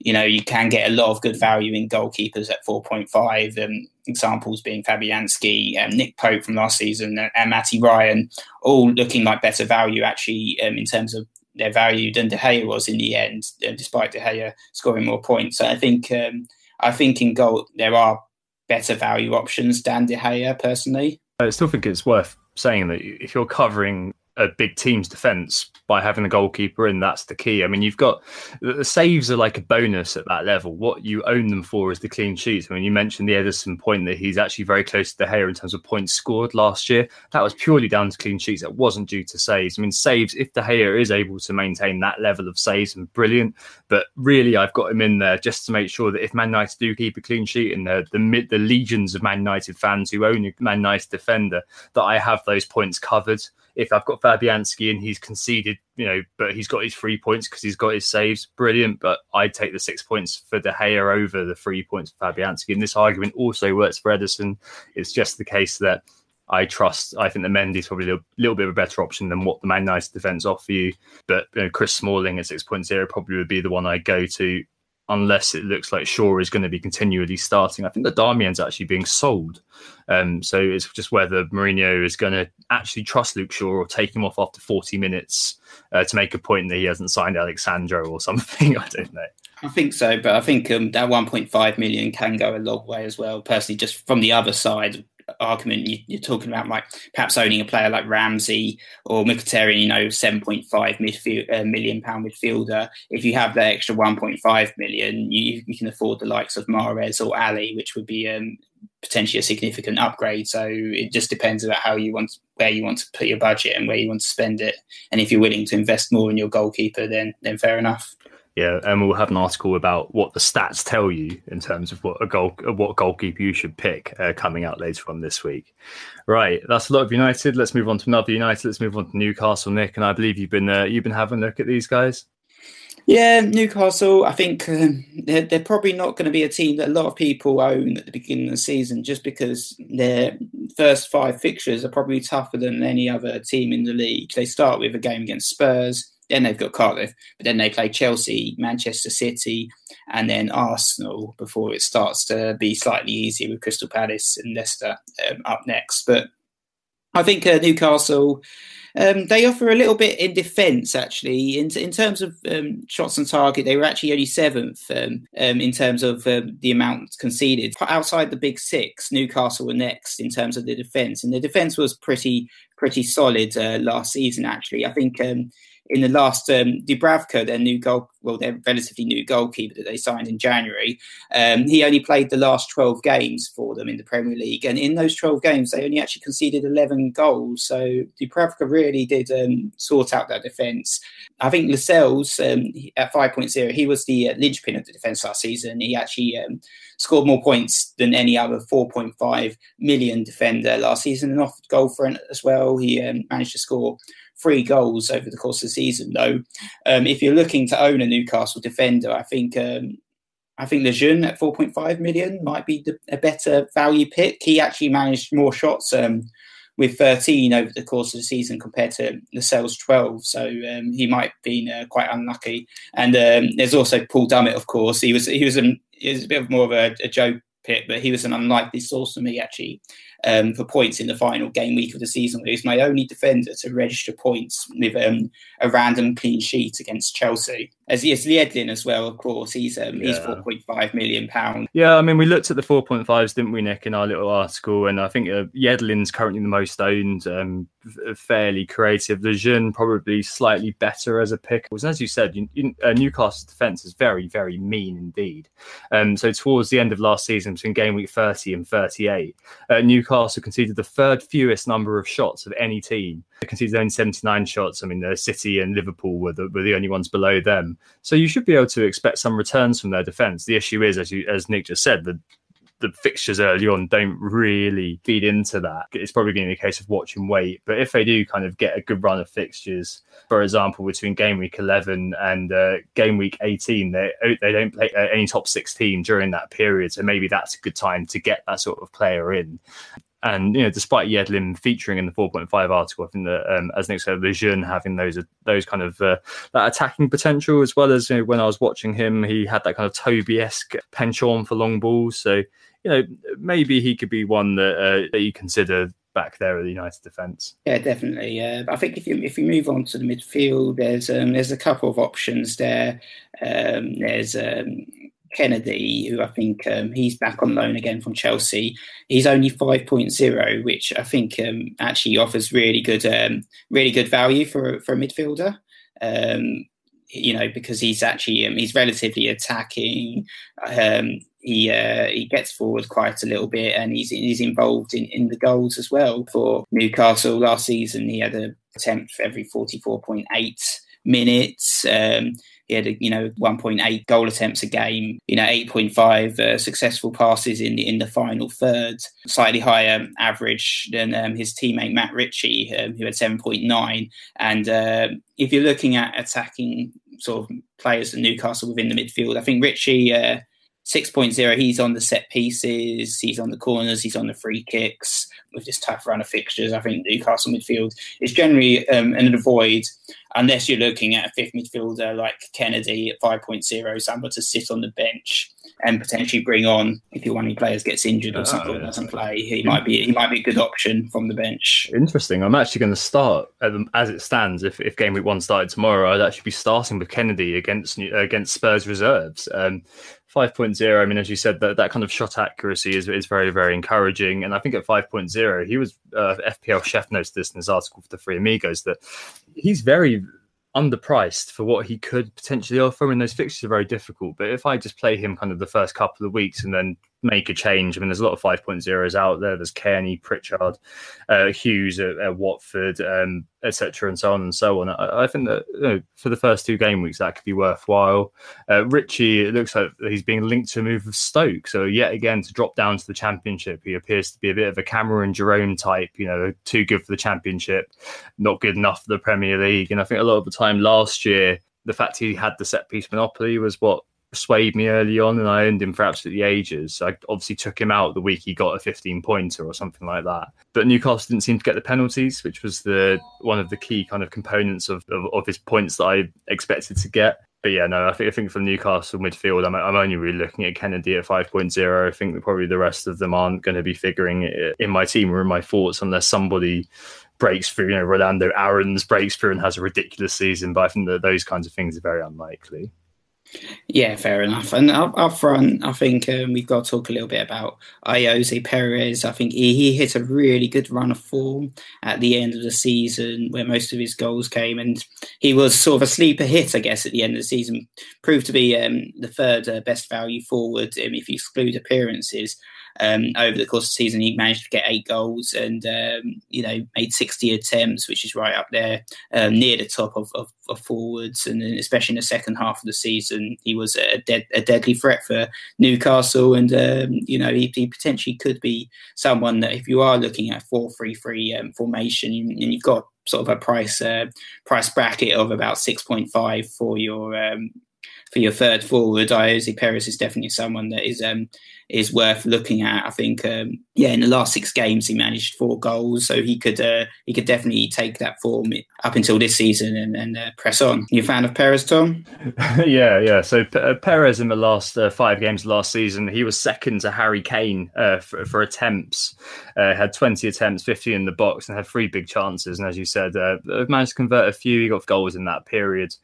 you know, you can get a lot of good value in goalkeepers at 4.5. Um, examples being Fabianski, um, Nick Pope from last season, and, and Matty Ryan, all looking like better value actually um, in terms of their value than De Gea was in the end, uh, despite De Gea scoring more points. So I think um, I think in goal there are better value options than De Gea personally. I still think it's worth saying that if you're covering a big team's defense by having a goalkeeper in. That's the key. I mean, you've got the saves are like a bonus at that level. What you own them for is the clean sheets. I mean, you mentioned the Ederson point that he's actually very close to De Gea in terms of points scored last year. That was purely down to clean sheets. It wasn't due to saves. I mean, saves, if De Gea is able to maintain that level of saves, and brilliant. But really, I've got him in there just to make sure that if Man United do keep a clean sheet and the, the, the legions of Man United fans who own a Man United defender, that I have those points covered if I've got Fabianski and he's conceded, you know, but he's got his three points because he's got his saves, brilliant. But I'd take the six points for De Gea over the three points for Fabianski. And this argument also works for Ederson. It's just the case that I trust. I think the Mendy's probably a little bit of a better option than what the Man United defence offer you. But you know, Chris Smalling at 6.0 probably would be the one I go to unless it looks like Shaw is going to be continually starting. I think the Darmian's actually being sold. Um, so it's just whether Mourinho is going to actually trust Luke Shaw or take him off after 40 minutes uh, to make a point that he hasn't signed Alex Sandro or something. I don't know. I think so, but I think um, that 1.5 million can go a long way as well. Personally, just from the other side, argument you, are talking about, like perhaps owning a player like Ramsey or Mkhitaryan, you know, seven point five midfield uh, million pound midfielder. If you have that extra one point five million, you, you can afford the likes of Mahrez or Alli, which would be um, potentially a significant upgrade. So it just depends about how you want, where you want to put your budget and where you want to spend it. And if you're willing to invest more in your goalkeeper, then then fair enough. Yeah, and we'll have an article about what the stats tell you in terms of what a goal, what goalkeeper you should pick uh, coming out later on this week. Right, that's a lot of United. Let's move on to another United. Let's move on to Newcastle, Nick. And I believe you've been uh, you've been having a look at these guys. Yeah, Newcastle. I think um, they're, they're, probably not going to be a team that a lot of people own at the beginning of the season, just because their first five fixtures are probably tougher than any other team in the league. They start with a game against Spurs then they've got Cardiff, but then they play Chelsea, Manchester City, and then Arsenal before it starts to be slightly easier with Crystal Palace and Leicester um, up next. But I think uh, Newcastle. Um, they offer a little bit in defence, actually. In, in terms of um, shots on target, they were actually only seventh um, um in terms of um, the amount conceded. Outside the big six, Newcastle were next in terms of the defence, and the defence was pretty pretty solid uh, last season. Actually, I think um, in the last um, Dubravka, their new goal, well, their relatively new goalkeeper that they signed in January, um, he only played the last 12 games for them in the Premier League. And in those 12 games, they only actually conceded 11 goals. So Dubravka really did um, sort out that defence. I think Lascelles um, at 5.0, he was the uh, linchpin of the defence last season. He actually um, scored more points than any other 4.5 million defender last season and offered goal it as well. He um, managed to score three goals over the course of the season, though. Um, if you're looking to own a Newcastle defender, I think um, I think Lejeune at 4.5 million might be the, a better value pick. He actually managed more shots um, with 13 over the course of the season compared to Lascelles 12, so um, he might have been uh, quite unlucky. And um, there's also Paul Dummett, of course. He was he was, an, he was a bit more of a, a joke pick, but he was an unlikely source for me actually um, for points in the final game week of the season. He was my only defender to register points with um, a random clean sheet against Chelsea. As he is Yedlin as well, of course. He's um, yeah. he's four point five million pounds. Yeah, I mean, we looked at the four point fives, didn't we, Nick, in our little article? And I think uh, Yedlin's currently the most owned. Um, fairly creative. Lejeune probably slightly better as a pick. And as you said, you, you, uh, Newcastle's defence is very, very mean indeed. Um, so towards the end of last season, between game week 30 and 38, uh, Newcastle conceded the third fewest number of shots of any team. Conceded only 79 shots. I mean, the City and Liverpool were the, were the only ones below them. So you should be able to expect some returns from their defence. The issue is, as you as Nick just said, the the fixtures early on don't really feed into that. It's probably going to be a case of watch and wait. But if they do kind of get a good run of fixtures, for example, between game week 11 and uh, game week 18, they, they don't play uh, any top 16 during that period. So maybe that's a good time to get that sort of player in. And you know, despite Yedlin featuring in the 4.5 article, I think that um, as Nick said, Lejeune having those those kind of uh, that attacking potential, as well as you know, when I was watching him, he had that kind of Toby-esque penchant for long balls. So you know, maybe he could be one that uh, that you consider back there at the United defence. Yeah, definitely. Uh, I think if you if you move on to the midfield, there's um, there's a couple of options there. Um, there's um, Kenedy, who I think um, he's back on loan again from Chelsea. He's only 5.0, which I think um, actually offers really good um, really good value for for a midfielder. Um, you know, because he's actually um, he's relatively attacking. Um, he uh, he gets forward quite a little bit, and he's he's involved in, in the goals as well. For Newcastle last season, he had a attempt for every forty four point eight minutes. Um, he had, you know, 1.8 goal attempts a game, you know, 8.5 uh, successful passes in the in the final third, slightly higher average than um, his teammate Matt Ritchie, um, who had 7.9. And uh, if you're looking at attacking sort of players at Newcastle within the midfield, I think Ritchie. Uh, 6.0, he's on the set pieces, he's on the corners, he's on the free kicks with this tough run of fixtures. I think Newcastle midfield is generally um, an avoid unless you're looking at a fifth midfielder like Kenedy at 5.0, someone to sit on the bench and potentially bring on if your one of your players gets injured or oh, something yeah. doesn't play. He might be he might be a good option from the bench. Interesting. I'm actually going to start as it stands. If, if game week one started tomorrow, I'd actually be starting with Kennedy against against Spurs reserves. Um, 5.0, I mean, as you said, that, that kind of shot accuracy is, is very, very encouraging. And I think at 5.0, he was, uh, FPL Chef notes this in his article for the Three Amigos, that he's very underpriced for what he could potentially offer. I mean, those fixtures are very difficult. But if I just play him kind of the first couple of weeks and then make a change. I mean, there's a lot of 5.0s out there. There's Cairney, Pritchard, uh, Hughes at, at Watford, um, etc., and so on and so on. I, I think that you know, for the first two game weeks, that could be worthwhile. Uh, Ritchie, it looks like he's being linked to a move of Stoke. So yet again, to drop down to the Championship, he appears to be a bit of a Cameron Jerome type. You know, too good for the Championship, not good enough for the Premier League. And I think a lot of the time last year, the fact he had the set piece monopoly was what swayed me early on, and I owned him for absolutely ages. I obviously took him out the week he got a 15 pointer or something like that. But Newcastle didn't seem to get the penalties, which was the one of the key kind of components of, of, of his points that I expected to get. But yeah, no, I think I think for Newcastle midfield, I'm, I'm only really looking at Kenedy at 5.0. I think probably the rest of them aren't going to be figuring it in my team or in my thoughts unless somebody breaks through. You know, Rolando Aarons breaks through and has a ridiculous season. But I think that those kinds of things are very unlikely. Yeah, fair enough. And up, up front, I think um, we've got to talk a little bit about Ayoze Perez. I think he, he hit a really good run of form at the end of the season where most of his goals came. And he was sort of a sleeper hit, I guess, at the end of the season. Proved to be um, the third uh, best value forward um, if you exclude appearances. Um, over the course of the season, he managed to get eight goals and um, you know made sixty attempts, which is right up there um, near the top of, of, of, forwards. And especially in the second half of the season, he was a, dead, a deadly threat for Newcastle. And um, you know he, he, potentially could be someone that if you are looking at four three three um, formation and you've got sort of a price uh, price bracket of about six point five for your um, for your third forward, Ayoze Perez is definitely someone that is um, is worth looking at. I think, um, yeah, in the last six games he managed four goals, so he could uh, he could definitely take that form up until this season and, and uh, press on. You a fan of Perez, Tom? yeah, yeah. So uh, Perez in the last uh, five games last season, he was second to Harry Kane uh, for, for, attempts. Uh, had twenty attempts, fifty in the box, and had three big chances. And as you said, managed to convert a few. He got goals in that period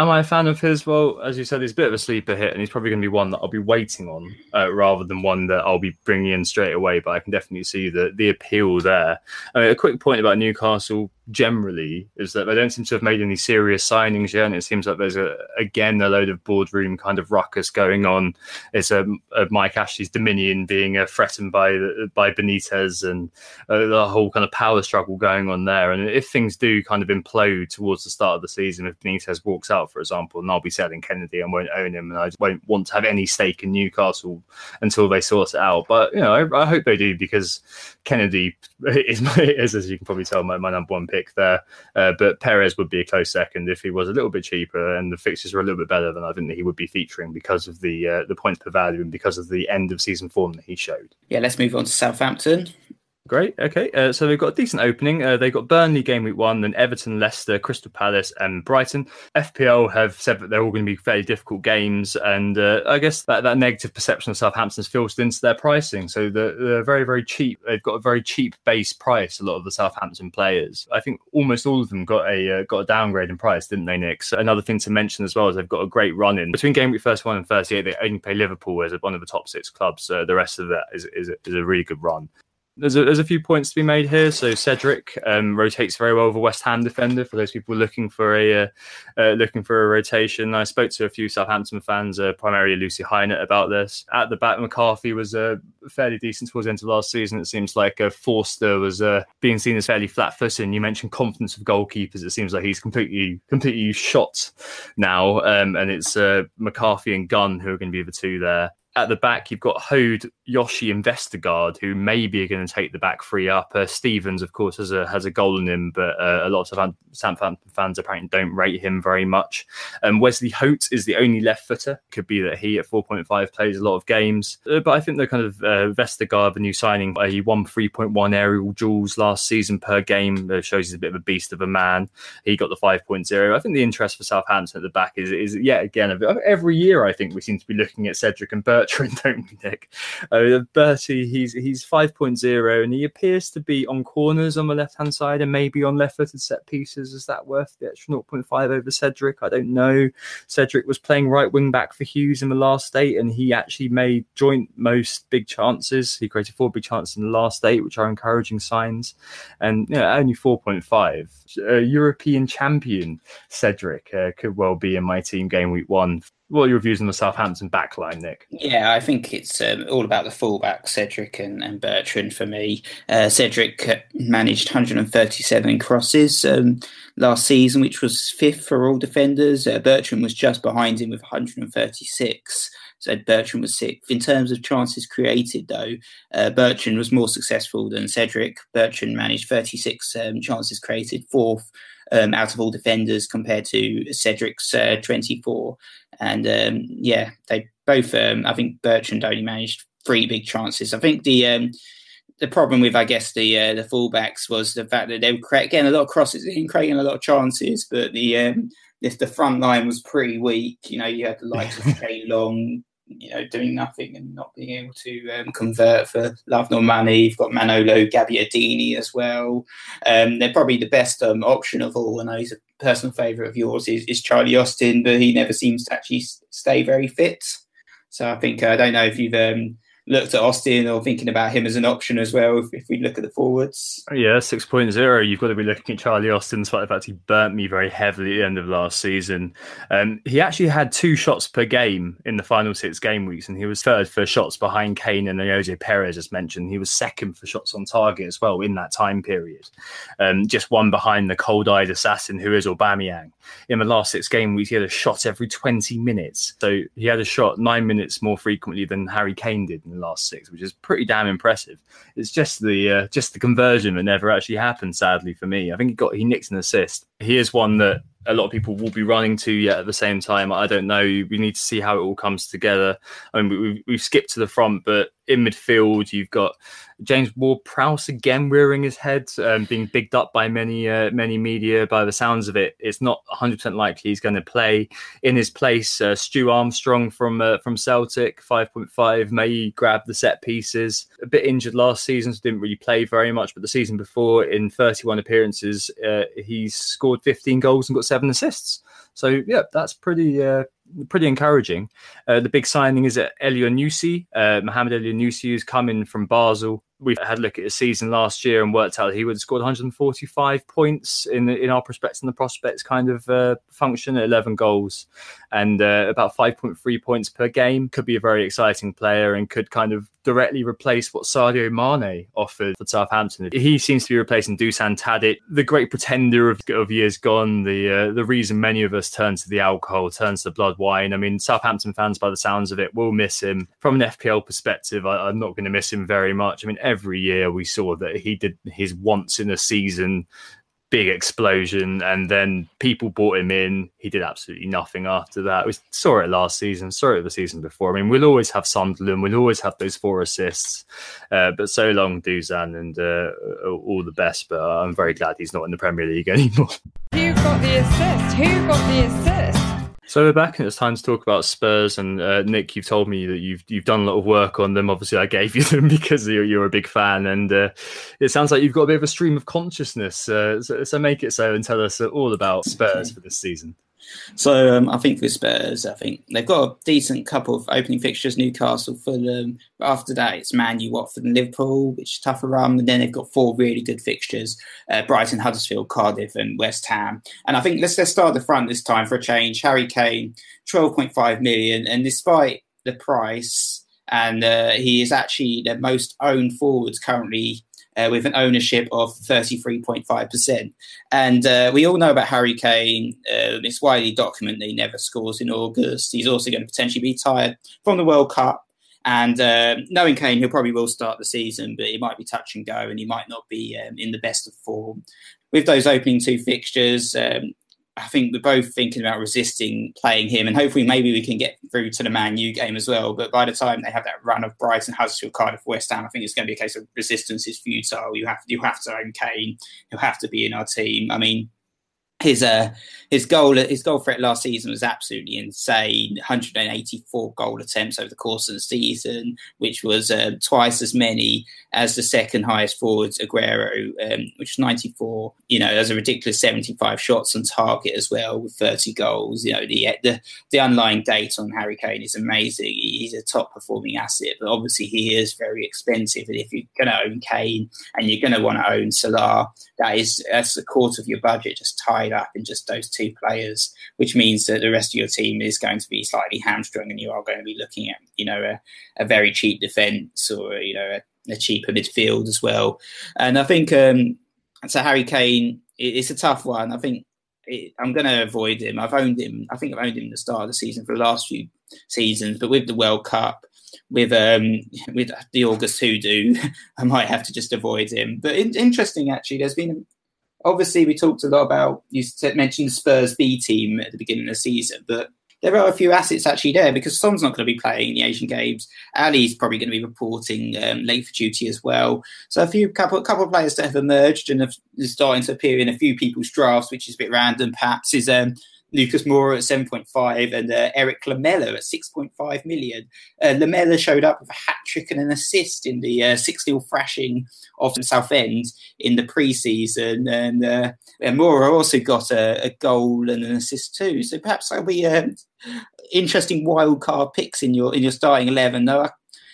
Am I a fan of his? Well, as you said, he's a bit of a sleeper hit, and he's probably going to be one that I'll be waiting on uh, rather than one that I'll be bringing in straight away. But I can definitely see the the appeal there. I mean, a quick point about Newcastle generally is that they don't seem to have made any serious signings yet, and it seems like there's a, again a load of boardroom kind of ruckus going on. It's a, a Mike Ashley's Dominion being uh, threatened by by Benitez, and uh, the whole kind of power struggle going on there. And if things do kind of implode towards the start of the season, if Benitez walks out, for example, and I'll be selling Kenedy and won't own him, and I won't want to have any stake in Newcastle until they sort it out. But you know, I, I hope they do because Kenedy is, is, as you can probably tell, my, my number one pick there. Uh, but Perez would be a close second if he was a little bit cheaper and the fixtures were a little bit better. Then I think that he would be featuring because of the uh, the points per value and because of the end of season form that he showed. Yeah, let's move on to Southampton. Great. Okay. Uh, so they've got a decent opening. Uh, they've got Burnley game week one, then Everton, Leicester, Crystal Palace, and Brighton. FPL have said that they're all going to be fairly difficult games, and uh, I guess that, that negative perception of Southampton's filtered into their pricing. So they're, they're, very, very cheap. They've got a very cheap base price. A lot of the Southampton players. I think almost all of them got a uh, got a downgrade in price, didn't they, Nick? So another thing to mention as well is they've got a great run in between game week first one and thirty eight. They only play Liverpool as one of the top six clubs. So the rest of that is is, is a really good run there's a, there's a few points to be made here. So Cedric um, rotates very well with a West Ham defender for those people looking for a uh, uh, looking for a rotation. I spoke to a few Southampton fans, uh, primarily Lucy Hynett, about this. At the back, McCarthy was uh, fairly decent towards the end of last season. It seems like uh, Forster was uh, being seen as fairly flat-footed. And you mentioned confidence of goalkeepers. It seems like he's completely completely shot now, um, and it's McCarthy and Gunn who are going to be the two there at the back, you've got Hoedt, Yoshi, and Vestergaard, who maybe are going to take the back three up. Uh, Stevens, of course, has a has a goal in him, but uh, a lot of Southampton fans apparently don't rate him very much. Um, Wesley Hoedt is the only left footer. Could be that he at 4.5 plays a lot of games, uh, but I think the kind of uh, Vestergaard, the new signing, uh, he won 3.1 aerial duels last season per game. Uh, shows he's a bit of a beast of a man. He got the 5.0. I think the interest for Southampton at the back is is yet again every year. I think we seem to be looking at Cedric and Bert Bertrand, don't we, Nick? Uh, Bertie, he's he's 5.0 and he appears to be on corners on the left hand side and maybe on left footed set pieces. Is that worth the extra 0.5 over Cedric? I don't know. Cedric was playing right wing back for Hughes in the last eight and he actually made joint most big chances. He created four big chances in the last eight, which are encouraging signs. And you know, only 4.5. Uh, European champion Cedric uh, could well be in my team game week one what are your views on the Southampton backline, Nick? Yeah, I think it's um, all about the fullback, Cedric and, and Bertrand for me. Uh, Cedric managed 137 crosses um, last season, which was fifth for all defenders. Uh, Bertrand was just behind him with 136. So Bertrand was sixth. In terms of chances created, though, uh, Bertrand was more successful than Cedric. Bertrand managed 36 um, chances created, fourth um, out of all defenders compared to Cedric's uh, 24. And um, yeah, they both. Um, I think Bertrand only managed three big chances. I think the um, the problem with I guess the uh, the fullbacks was the fact that they were getting a lot of crosses in, creating a lot of chances, but the um, if the front line was pretty weak, you know, you had the likes of Jay Long, you know, doing nothing and not being able to um, convert for love nor money. You've got Manolo Gabbiadini as well. Um, they're probably the best um, option of all. I know he's a personal favourite of yours is, is Charlie Austin, but he never seems to actually stay very fit. So I think I don't know if you've um, looked at Austin or thinking about him as an option as well if, if we look at the forwards. Yeah, 6.0. You've got to be looking at Charlie Austin, despite the fact he burnt me very heavily at the end of last season. Um, he actually had two shots per game in the final six game weeks, and he was third for shots behind Kane and Ayoze Perez, as mentioned. He was second for shots on target as well in that time period. Um, just one behind the cold eyed assassin who is Aubameyang. In the last six game weeks, he had a shot every 20 minutes. So he had a shot nine minutes more frequently than Harry Kane did in last six, which is pretty damn impressive. It's just the uh, just the conversion that never actually happened. Sadly for me, I think he got he nicked an assist. He is one that a lot of people will be running to yet at the same time. I don't know. We need to see how it all comes together. I mean, we've, we've skipped to the front, but in midfield, you've got James Ward-Prowse again rearing his head, um, being bigged up by many uh, many media. By the sounds of it, it's not 100 percent likely he's going to play. In his place, uh, Stu Armstrong from uh, from Celtic, 5.5, may grab the set pieces. A bit injured last season, so didn't really play very much. But the season before, in 31 appearances, uh, he's scored 15 goals and got seven assists. So yeah, that's pretty uh, pretty encouraging. Uh, the big signing is Elyounoussi, uh, Mohamed Elyounoussi, who's coming from Basel. We've had a look at his season last year and worked out he would have scored 145 points in in our prospects and the prospects kind of uh, function at 11 goals and uh, about 5.3 points per game. Could be a very exciting player and could kind of directly replace what Sadio Mane offered for Southampton. He seems to be replacing Dusan Tadic, the great pretender of, of years gone, the uh, the reason many of us turn to the alcohol, turns to the blood wine. I mean, Southampton fans, by the sounds of it, will miss him. From an FPL perspective, I, I'm not going to miss him very much. I mean, every year we saw that he did his once in a season big explosion and then people bought him in. He did absolutely nothing after that. We saw it last season saw it the season before. I mean we'll always have sunderland we'll always have those four assists uh, but so long Dusan and uh, all the best but i'm very glad he's not in the premier league anymore. Who got the assist? Who got the assist so we're back, and it's time to talk about Spurs. And uh, Nick, you've told me that you've you've done a lot of work on them. Obviously, I gave you them because you're, you're a big fan, and uh, it sounds like you've got a bit of a stream of consciousness. Uh, so, so, make it so and tell us all about Spurs for this season. So um, I think with Spurs, I think they've got a decent couple of opening fixtures: Newcastle, Fulham. But after that, it's Man U, Watford, and Liverpool, which is tougher run. And then they've got four really good fixtures: uh, Brighton, Huddersfield, Cardiff, and West Ham. And I think let's let's start the front this time for a change. Harry Kane, twelve point five million, and despite the price, and uh, he is actually the most owned forwards currently uh, with an ownership of 33.5%. And uh, we all know about Harry Kane. Uh, it's widely documented he never scores in August. He's also going to potentially be tired from the World Cup. And uh, knowing Kane, he'll probably will start the season, but he might be touch and go and he might not be um, in the best of form. With those opening two fixtures, um, I think we're both thinking about resisting playing him, and hopefully maybe we can get through to the Man U game as well. But by the time they have that run of Brighton, Huddersfield, Cardiff, West Ham, I think it's going to be a case of resistance is futile. You have you have to own Kane. You have to be in our team. I mean, his uh his goal his goal threat last season was absolutely insane. 184 goal attempts over the course of the season which was uh, twice as many as the second highest forwards Aguero um, which is 94 you know there's a ridiculous 75 shots on target as well with 30 goals. You know the the, the underlying data on Harry Kane is amazing. He's a top performing asset but obviously he is very expensive. And if you're going to own Kane and you're going to want to own Salah that is that's a quarter of your budget just tied up in just those two players, which means that the rest of your team is going to be slightly hamstrung, and you are going to be looking at you know a, a very cheap defence or you know a, a, cheaper midfield as well. And I think um, so. Harry Kane, it, it's a tough one. I think it, I'm going to avoid him. I've owned him. I think I've owned him at the start of the season for the last few seasons, but with the World Cup with um with the August hoodoo, I might have to just avoid him. But in, interesting, actually, there's been obviously we talked a lot about you mentioned Spurs B team at the beginning of the season, but there are a few assets actually there because Son's not going to be playing in the Asian Games. Ali's probably going to be reporting um, late for duty as well. So a few couple couple of players that have emerged and have starting to appear in a few people's drafts, which is a bit random. Perhaps is um, Lucas Moura at 7.5 and uh, Erik Lamela at 6.5 million. Uh, Lamela showed up with a hat trick and an assist in the uh, 6 0 thrashing of Southend in the pre-season. And, uh, and Moura also got a, a, goal and an assist too. So perhaps there'll be um, interesting wild card picks in your in your starting 11. Though, I,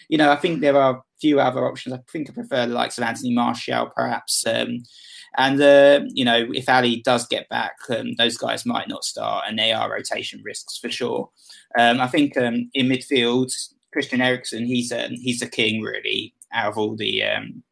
you know, I think there are a few other options. I think I prefer the likes of Anthony Martial, perhaps. Um, and uh, you know, if Ali does get back, um, those guys might not start, and they are rotation risks for sure. Um, I think um, in midfield, Christian Eriksen, he's um, he's the king really out of all the um,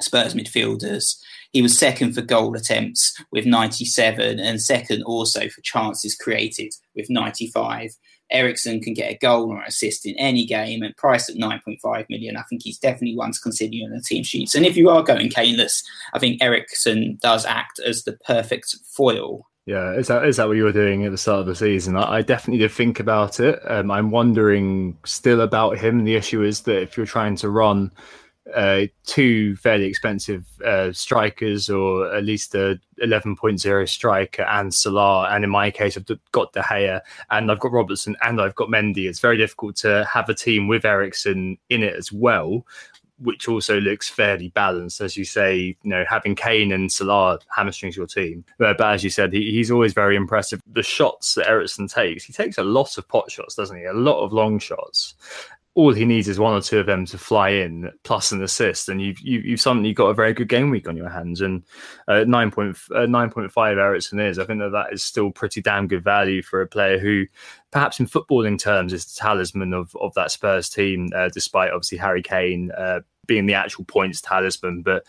Spurs midfielders. He was second for goal attempts with 97, and second also for chances created with 95. Eriksen can get a goal or an assist in any game and priced at 9.5 million. I think he's definitely one to consider on the team sheets. And if you are going Kaneless, I think Eriksen does act as the perfect foil. Yeah, is that is that what you were doing at the start of the season? I, I definitely did think about it. Um, I'm wondering still about him. The issue is that if you're trying to run uh, two fairly expensive uh, strikers, or at least a 11.0 striker and Salah. And in my case, I've got De Gea and I've got Robertson and I've got Mendy. It's very difficult to have a team with Eriksen in it as well. which also looks fairly balanced, as you say. You know, having Kane and Salah hamstrings your team, but, but as you said, he, he's always very impressive. The shots that Eriksen takes, he takes a lot of pot shots, doesn't he? A lot of long shots, all he needs is one or two of them to fly in plus an assist, and you've you, you've suddenly got a very good game week on your hands. And uh, nine point uh, nine point five Eriksen is, I think that that is still pretty damn good value for a player who, perhaps in footballing terms, is the talisman of of that Spurs team, uh, despite obviously Harry Kane uh, being the actual points talisman. But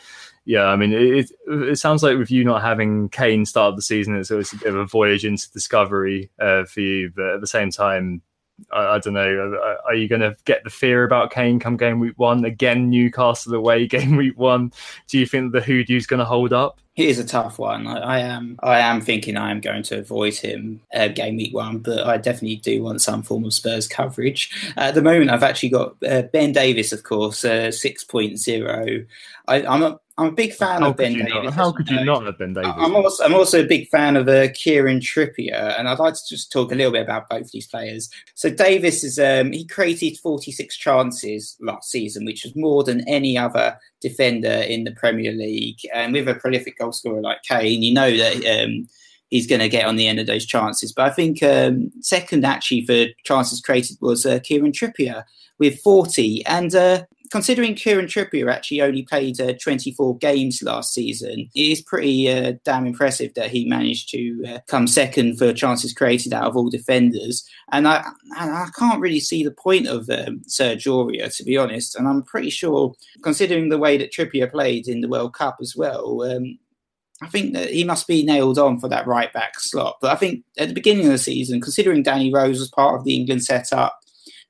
yeah, I mean, it, it sounds like with you not having Kane start the season, it's, it's a bit of a voyage into discovery uh, for you. But at the same time, I, I, don't know. Are you going to get the fear about Kane come game week one again? Newcastle away game week one. Do you think the hoodoo's going to hold up? He is a tough one. I, I, am. I am thinking I am going to avoid him uh, game week one, but I definitely do want some form of Spurs coverage. Uh, at the moment, I've actually got uh, Ben Davies, of course, uh, six point zero. I'm a, I'm a big fan how of Ben Davies. Not, how could you not have Ben Davies? I'm also, I'm also a big fan of uh, Kieran Trippier, and I'd like to just talk a little bit about both these players. So Davies is um, he created 46 chances last season, which was more than any other defender in the Premier League. And with a prolific goal scorer like Kane, you know that um, he's going to get on the end of those chances. But I think um, second actually for chances created was uh, Kieran Trippier with 40. And uh, considering Kieran Trippier actually only played uh, 24 games last season, it is pretty uh, damn impressive that he managed to uh, come second for chances created out of all defenders. And I, and I can't really see the point of um, Serge Aurier, to be honest. And I'm pretty sure, considering the way that Trippier played in the World Cup as well, um, I think that he must be nailed on for that right back slot. But I think at the beginning of the season, considering Danny Rose was part of the England setup,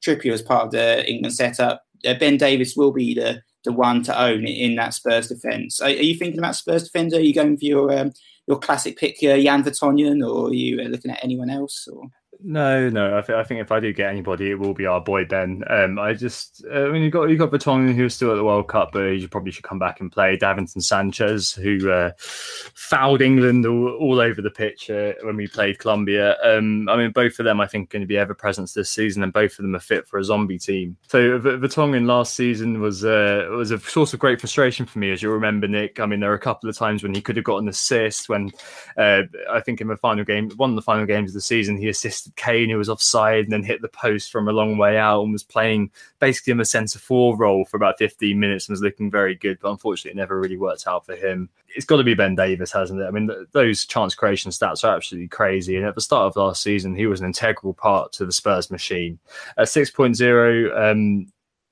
Trippier was part of the England setup, Ben Davies will be the the one to own in that Spurs defence. Are, are, you thinking about Spurs defender? Are you going for your um, your classic pick, uh, Jan Vertonghen, or are you uh, looking at anyone else? Or? No, no. I, th- I, think if I do get anybody, it will be our boy Ben. Um, I just, uh, I mean, you got you got Vertonghen, who's still at the World Cup, but he probably should come back and play. Davinson Sanchez, who uh, fouled England all, all, over the pitch uh, when we played Colombia. Um, I mean, both of them, I think, are going to be ever presence this season, and both of them are fit for a zombie team. So Vertonghen last season was uh, was a source of great frustration for me, as you'll remember, Nick. I mean, there were a couple of times when he could have got an assist. When uh, I think in the final game, one of the final games of the season, he assisted Kane, who was offside and then hit the post from a long way out and was playing basically in the centre four role for about 15 minutes and was looking very good. But unfortunately, it never really worked out for him. It's got to be Ben Davies, hasn't it? I mean, th- those chance creation stats are absolutely crazy. And at the start of last season, he was an integral part to the Spurs machine. At 6.0, um,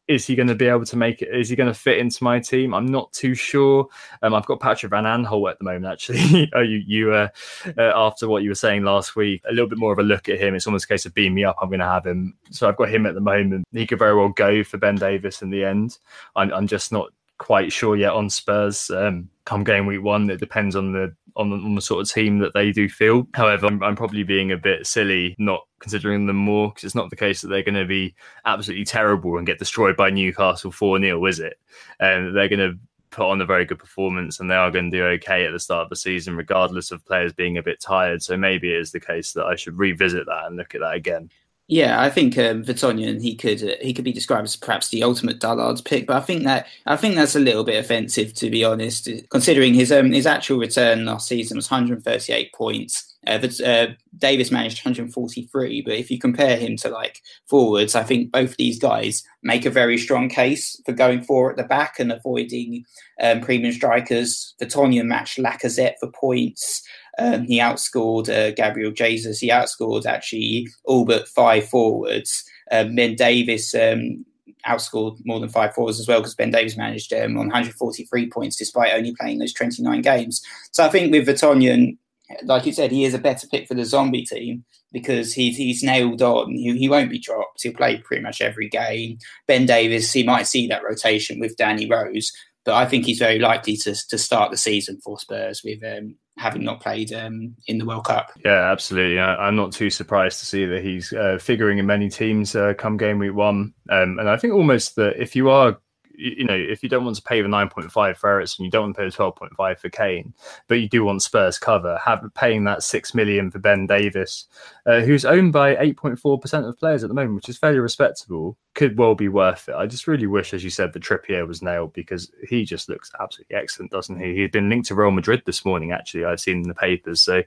is he going to be able to make it? Is he going to fit into my team? I'm not too sure. Um, I've got Patrick Van Aanholt at the moment. Actually, oh, you, you uh, uh, after what you were saying last week, a little bit more of a look at him. It's almost a case of beam me up. I'm going to have him. So I've got him at the moment. He could very well go for Ben Davies in the end. I'm, I'm just not quite sure yet on Spurs. Um, come game week one, it depends on the on the, on the sort of team that they do feel. However, I'm, I'm probably being a bit silly not considering them more because it's not the case that they're going to be absolutely terrible and get destroyed by Newcastle 4 0, is it? And um, they're going to put on a very good performance and they are going to do okay at the start of the season, regardless of players being a bit tired. So maybe it is the case that I should revisit that and look at that again. Yeah, I think um, Vertonghen he could uh, he could be described as perhaps the ultimate Dullards pick, but I think that I think that's a little bit offensive to be honest, considering his um, his actual return last season was 138 points. Uh, uh, Davies managed 143, but if you compare him to like forwards, I think both these guys make a very strong case for going forward at the back and avoiding um, premium strikers. Vertonghen matched Lacazette for points. Um, he outscored uh, Gabriel Jesus. He outscored actually all but five forwards. Um, ben Davies um, outscored more than five forwards as well because Ben Davies managed um, on 143 points despite only playing those 29 games. So I think with Vertonghen, like you said, he is a better pick for the zombie team because he's he's nailed on. He, he won't be dropped. He'll play pretty much every game. Ben Davies, he might see that rotation with Danny Rose, but I think he's very likely to to start the season for Spurs with um, having not played um, in the World Cup. Yeah, absolutely. I, am not too surprised to see that he's uh, figuring in many teams uh, come game week one. Um, and I think almost that if you are you know, if you don't want to pay the 9.5 for Eriksen, you don't want to pay the 12.5 for Kane, but you do want Spurs cover, have paying that 6 million for Ben Davies, uh, who's owned by 8.4% of players at the moment, which is fairly respectable, could well be worth it. I just really wish, as you said, that Trippier was nailed because he just looks absolutely excellent, doesn't he? He'd been linked to Real Madrid this morning, actually, I've seen in the papers. So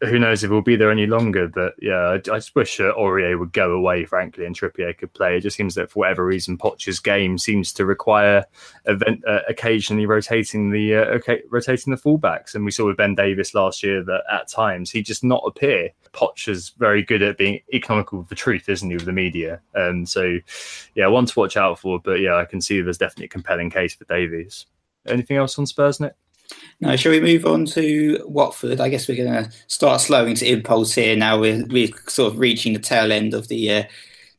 who knows if he'll be there any longer? But yeah, I, I just wish uh, Aurier would go away, frankly, and Trippier could play. It just seems that for whatever reason, Poch's game seems to require event, uh, occasionally rotating the uh, okay, rotating the fullbacks. And we saw with Ben Davies last year that at times he just not appear. Poch is very good at being economical with the truth, isn't he, with the media? Um, so, yeah, one to watch out for. But yeah, I can see there's definitely a compelling case for Davies. Anything else on Spurs, Nick? Now, shall we move on to Watford? I guess we're going to start slowing to impulse here. Now we're, we're sort of reaching the tail end of the uh,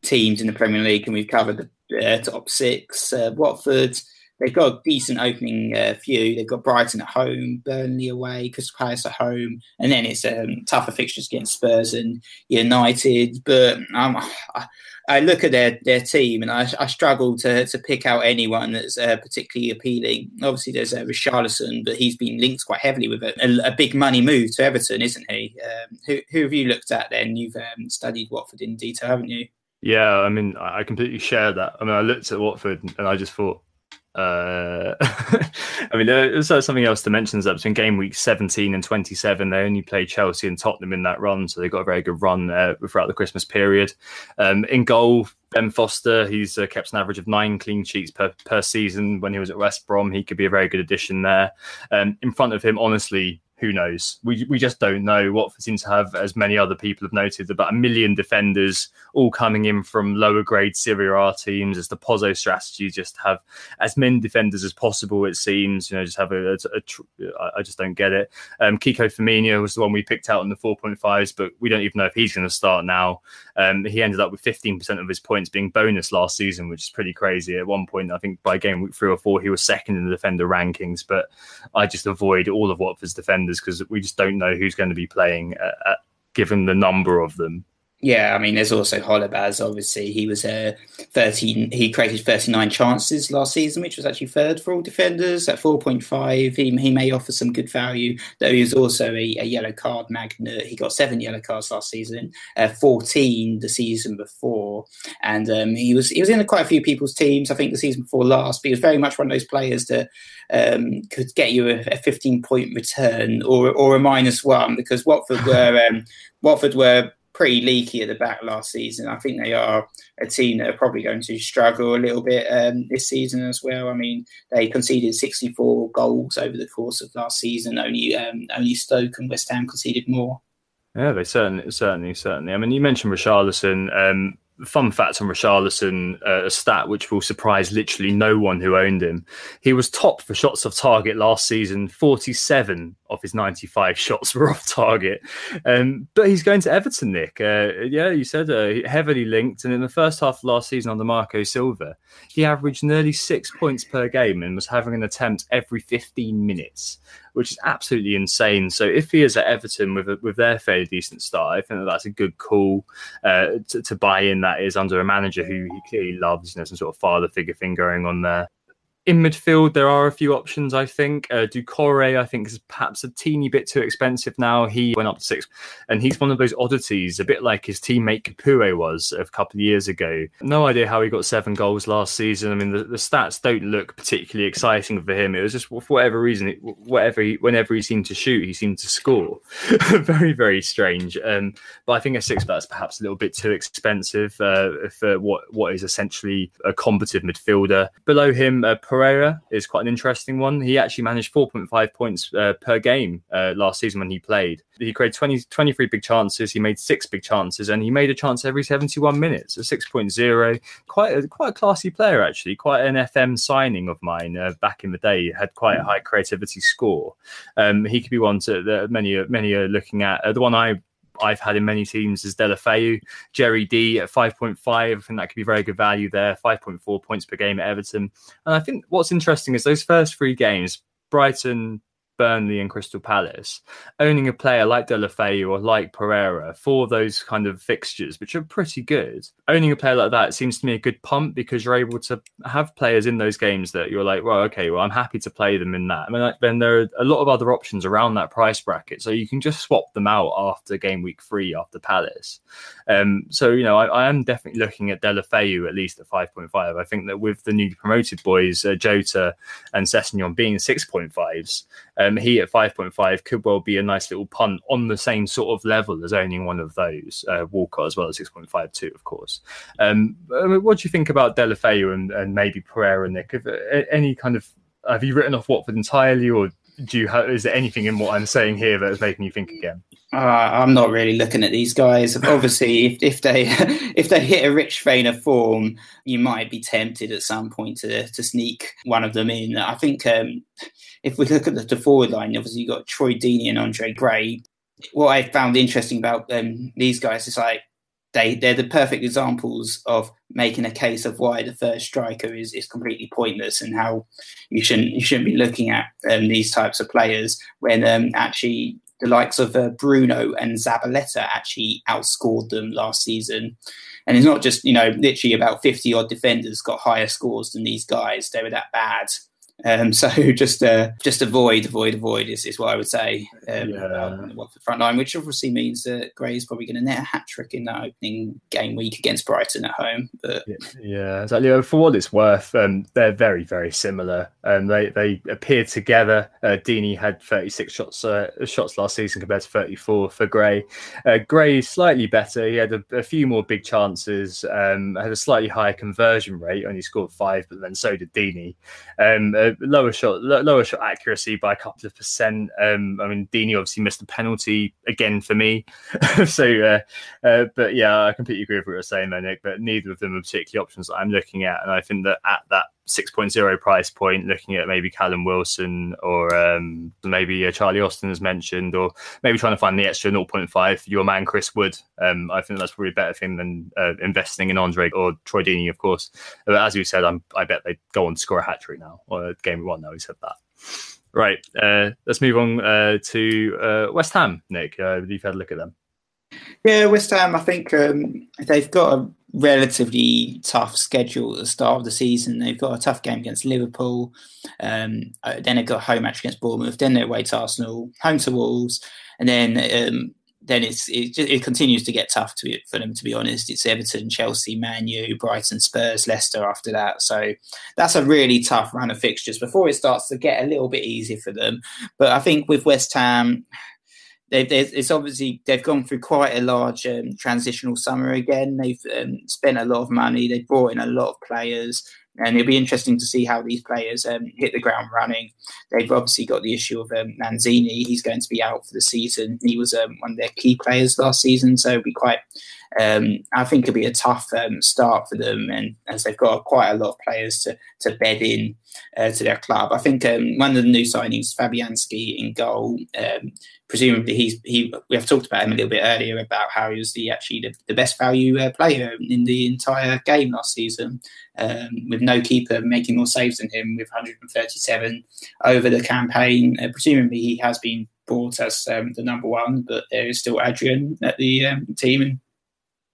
teams in the Premier League, and we've covered the uh, top six. Uh, Watford, they've got a decent opening uh, few. They've got Brighton at home, Burnley away, Crystal Palace at home, and then it's um, tougher fixtures against Spurs and United. But um, I, I look at their their team and I, I struggle to to pick out anyone that's uh, particularly appealing. Obviously, there's uh, Richarlison, but he's been linked quite heavily with a, a, a big money move to Everton, isn't he? Um, who, who have you looked at then? You've um, studied Watford in detail, haven't you? Yeah, I mean, I completely share that. I mean, I looked at Watford and I just thought, uh, I mean, there's something else to mention is that between game week 17 and 27, they only played Chelsea and Tottenham in that run, so they got a very good run throughout the Christmas period. Um, in goal, Ben Foster, he's uh, kept an average of nine clean sheets per, per season when he was at West Brom. He could be a very good addition there. Um, in front of him, honestly, who knows? We we just don't know. Watford seems to have, as many other people have noted, about a million defenders all coming in from lower grade Serie A teams. As the Pozzo strategy, just have as many defenders as possible. It seems, you know, just have a. a, a I just don't get it. Um, Kiko Femenía was the one we picked out in the four point fives, but we don't even know if he's going to start now. Um, he ended up with fifteen percent of his points being bonus last season, which is pretty crazy. At one point, I think by game week three or four, he was second in the defender rankings. But I just avoid all of Watford's defenders defenders because we just don't know who's going to be playing, uh, uh, given the number of them. Yeah, I mean, there's also Holebas. Obviously, he was a uh, 13. He created 39 chances last season, which was actually third for all defenders at 4.5. He, he may offer some good value, though he was also a, a yellow card magnet. He got seven yellow cards last season, uh, 14 the season before, and um, he was he was in quite a few people's teams. I think the season before last, but he was very much one of those players that um, could get you a, a 15 point return or or a minus one because Watford were um, Watford were pretty leaky at the back last season. I think they are a team that are probably going to struggle a little bit um, this season as well. I mean, they conceded 64 goals over the course of last season. Only um, only Stoke and West Ham conceded more. Yeah, they certainly, certainly, certainly. I mean, you mentioned Richarlison. Um, fun fact on Richarlison, uh, a stat which will surprise literally no one who owned him. He was top for shots off target last season. 47 of his 95 shots were off target. Um, but he's going to Everton, Nick. Uh, yeah, you said uh, heavily linked. And in the first half of last season under Marco Silva, he averaged nearly six points per game and was having an attempt every 15 minutes which is absolutely insane. So if he is at Everton with a, with their fairly decent start, I think that that's a good call uh, to, to, buy in. That is under a manager who he clearly loves, you know, some sort of father figure thing going on there. In midfield, there are a few options, I think. Uh, Doucouré, I think, is perhaps a teeny bit too expensive now. He went up to six, and he's one of those oddities, a bit like his teammate Capoue was a couple of years ago. No idea how he got seven goals last season. I mean, the, the stats don't look particularly exciting for him. It was just for whatever reason, whatever he, whenever he seemed to shoot, he seemed to score. very, very strange. Um, but I think a six that's perhaps a little bit too expensive uh, for what what is essentially a combative midfielder. Below him, uh, Pereyra is quite an interesting one. He actually managed 4.5 points uh, per game uh, last season when he played. He created 20, 23 big chances. He made six big chances, and he made a chance every 71 minutes. A 6.0. Quite a, quite a classy player, actually. Quite an FM signing of mine uh, back in the day. Had quite a high creativity score. Um, he could be one that many many are looking at. Uh, the one I I've had in many teams is Deulofeu, Jerry D at 5.5. I think that could be very good value there. 5.4 points per game at Everton. And I think what's interesting is those first three games, Brighton, Burnley and Crystal Palace, owning a player like Deulofeu or like Pereyra for those kind of fixtures, which are pretty good, owning a player like that seems to me a good pump because you're able to have players in those games that you're like, well, okay, well, I'm happy to play them in that. I mean, like, then there are a lot of other options around that price bracket, so you can just swap them out after game week three after Palace. Um, so you know, I, I, am definitely looking at Deulofeu at least at 5.5. I think that with the newly promoted boys, uh, Jota and Sessegnon being 6.5s, um, he at 5.5 could well be a nice little punt on the same sort of level as owning one of those. Uh, Walker as well as 6.52, of course. Um, what do you think about Deulofeu and, and maybe Pereyra, Nick? Have, uh, any kind of have you written off Watford entirely, or do you have? Is there anything in what I'm saying here that is making you think again? Uh, I'm not really looking at these guys. Obviously, if, if they if they hit a rich vein of form, you might be tempted at some point to to sneak one of them in. I think um, if we look at the, the forward line, obviously you have got Troy Deeney and Andre Gray. What I found interesting about um, these guys is like they they're the perfect examples of making a case of why the first striker is, is completely pointless and how you shouldn't you shouldn't be looking at um, these types of players when um, actually the likes of uh, Bruno and Zabaleta actually outscored them last season. And it's not just, you know, literally about 50 odd defenders got higher scores than these guys. They were that bad. Um, so just uh, just avoid, avoid, avoid is, is what I would say um, yeah. about the front line, which obviously means that Gray is probably going to net a hat trick in that opening game week against Brighton at home. But yeah, yeah exactly. For what it's worth, um, they're very, very similar. Um, they they appeared together. Uh, Deeney had 36 shots uh, shots last season compared to 34 for Gray. Uh, Gray slightly better. He had a, a few more big chances. Um, had a slightly higher conversion rate. Only scored five, but then so did Deeney. Um, lower shot, lower shot accuracy by a couple of percent. Um, I mean, Deeney obviously missed the penalty again for me. so, uh, uh, but yeah, I completely agree with what you're saying, there, Nick. But neither of them are particularly options that I'm looking at, and I think that at that 6.0 price point, looking at maybe Callum Wilson or um, maybe uh, Charlie Austin as mentioned, or maybe trying to find the extra 0.5 for your man Chris Wood. Um, I think that's probably a better thing than uh, investing in Andre or Troy Deeney, of course. But as you said, I'm, I bet they go on to score a hat trick now, or game one now. He said that. Right, uh, let's move on uh, to uh, West Ham. Nick, uh, you've had a look at them. Yeah, West Ham. I think um, they've got a relatively tough schedule at the start of the season. They've got a tough game against Liverpool, um, uh, then they've got a home match against Bournemouth, then they're away to Arsenal, home to Wolves, and then um, then it's it, it, continues to get tough to for them. To be honest, it's Everton, Chelsea, Man U, Brighton, Spurs, Leicester after that. So that's a really tough run of fixtures before it starts to get a little bit easier for them. But I think with West Ham they've, it's obviously they've gone through quite a large um, transitional summer again. They've um, spent a lot of money. They've brought in a lot of players, and it'll be interesting to see how these players um, hit the ground running. They've obviously got the issue of um, Lanzini. He's going to be out for the season. He was um, one of their key players last season, so it'll be quite. Um, I think it'll be a tough um, start for them, and as they've got quite a lot of players to to bed in uh, to their club. I think um, one of the new signings, Fabianski in goal, um, presumably he's he. We have talked about him a little bit earlier about how he was the actually the, the best value uh, player in the entire game last season, um, with no keeper making more saves than him, with 137 over the campaign. Uh, presumably he has been bought as um, the number one, but there is still Adrian at the um, team and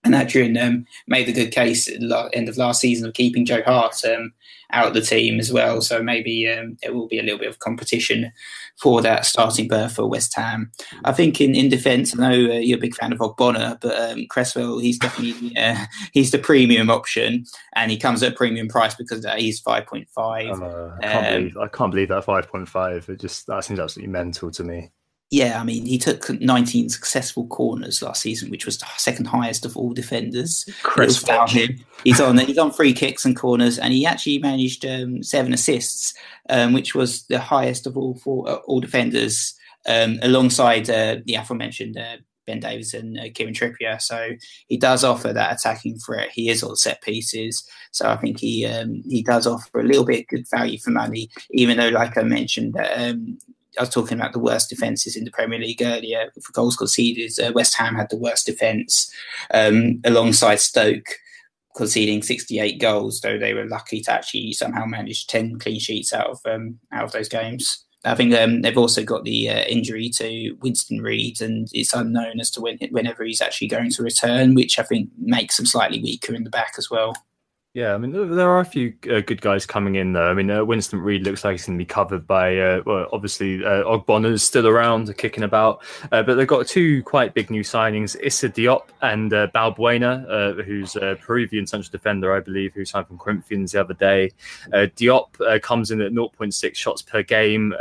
and Adrian um, made the good case at the end of last season of keeping Joe Hart um, out of the team as well. So maybe um, it will be a little bit of competition for that starting berth for West Ham. I think in, in defence, I know uh, you're a big fan of Ogbonna, but um, Cresswell, he's definitely uh, he's the premium option, and he comes at a premium price because he's five point five. Uh, I, can't believe, I can't believe that five point five. It just that seems absolutely mental to me yeah, I mean, he took 19 successful corners last season, which was the second highest of all defenders. Chris found him. He's on he's on free kicks and corners, and he actually managed um, seven assists, um, which was the highest of all for uh, all defenders, um, alongside uh, the aforementioned uh, Ben Davies and uh, Kieran Trippier. So he does offer that attacking threat. He is on set pieces, so I think he um, he does offer a little bit of good value for money. Even though, like I mentioned, um, I was talking about the worst defences in the Premier League earlier. For goals conceded, uh, West Ham had the worst defence um, alongside Stoke, conceding 68 goals. Though they were lucky to actually somehow manage 10 clean sheets out of um, out of those games. I think um, they've also got the uh, injury to Winston Reid, and it's unknown as to when whenever he's actually going to return, which I think makes them slightly weaker in the back as well. Yeah, I mean, there are a few uh, good guys coming in though. I mean, uh, Winston Reid looks like he's going to be covered by, uh, well, obviously, uh, Ogbonna's still around, kicking about. Uh, but they've got two quite big new signings Issa Diop and uh, Balbuena, uh, who's a Peruvian central defender, I believe, who signed from Corinthians the other day. Diop comes in at 0.6 shots per game.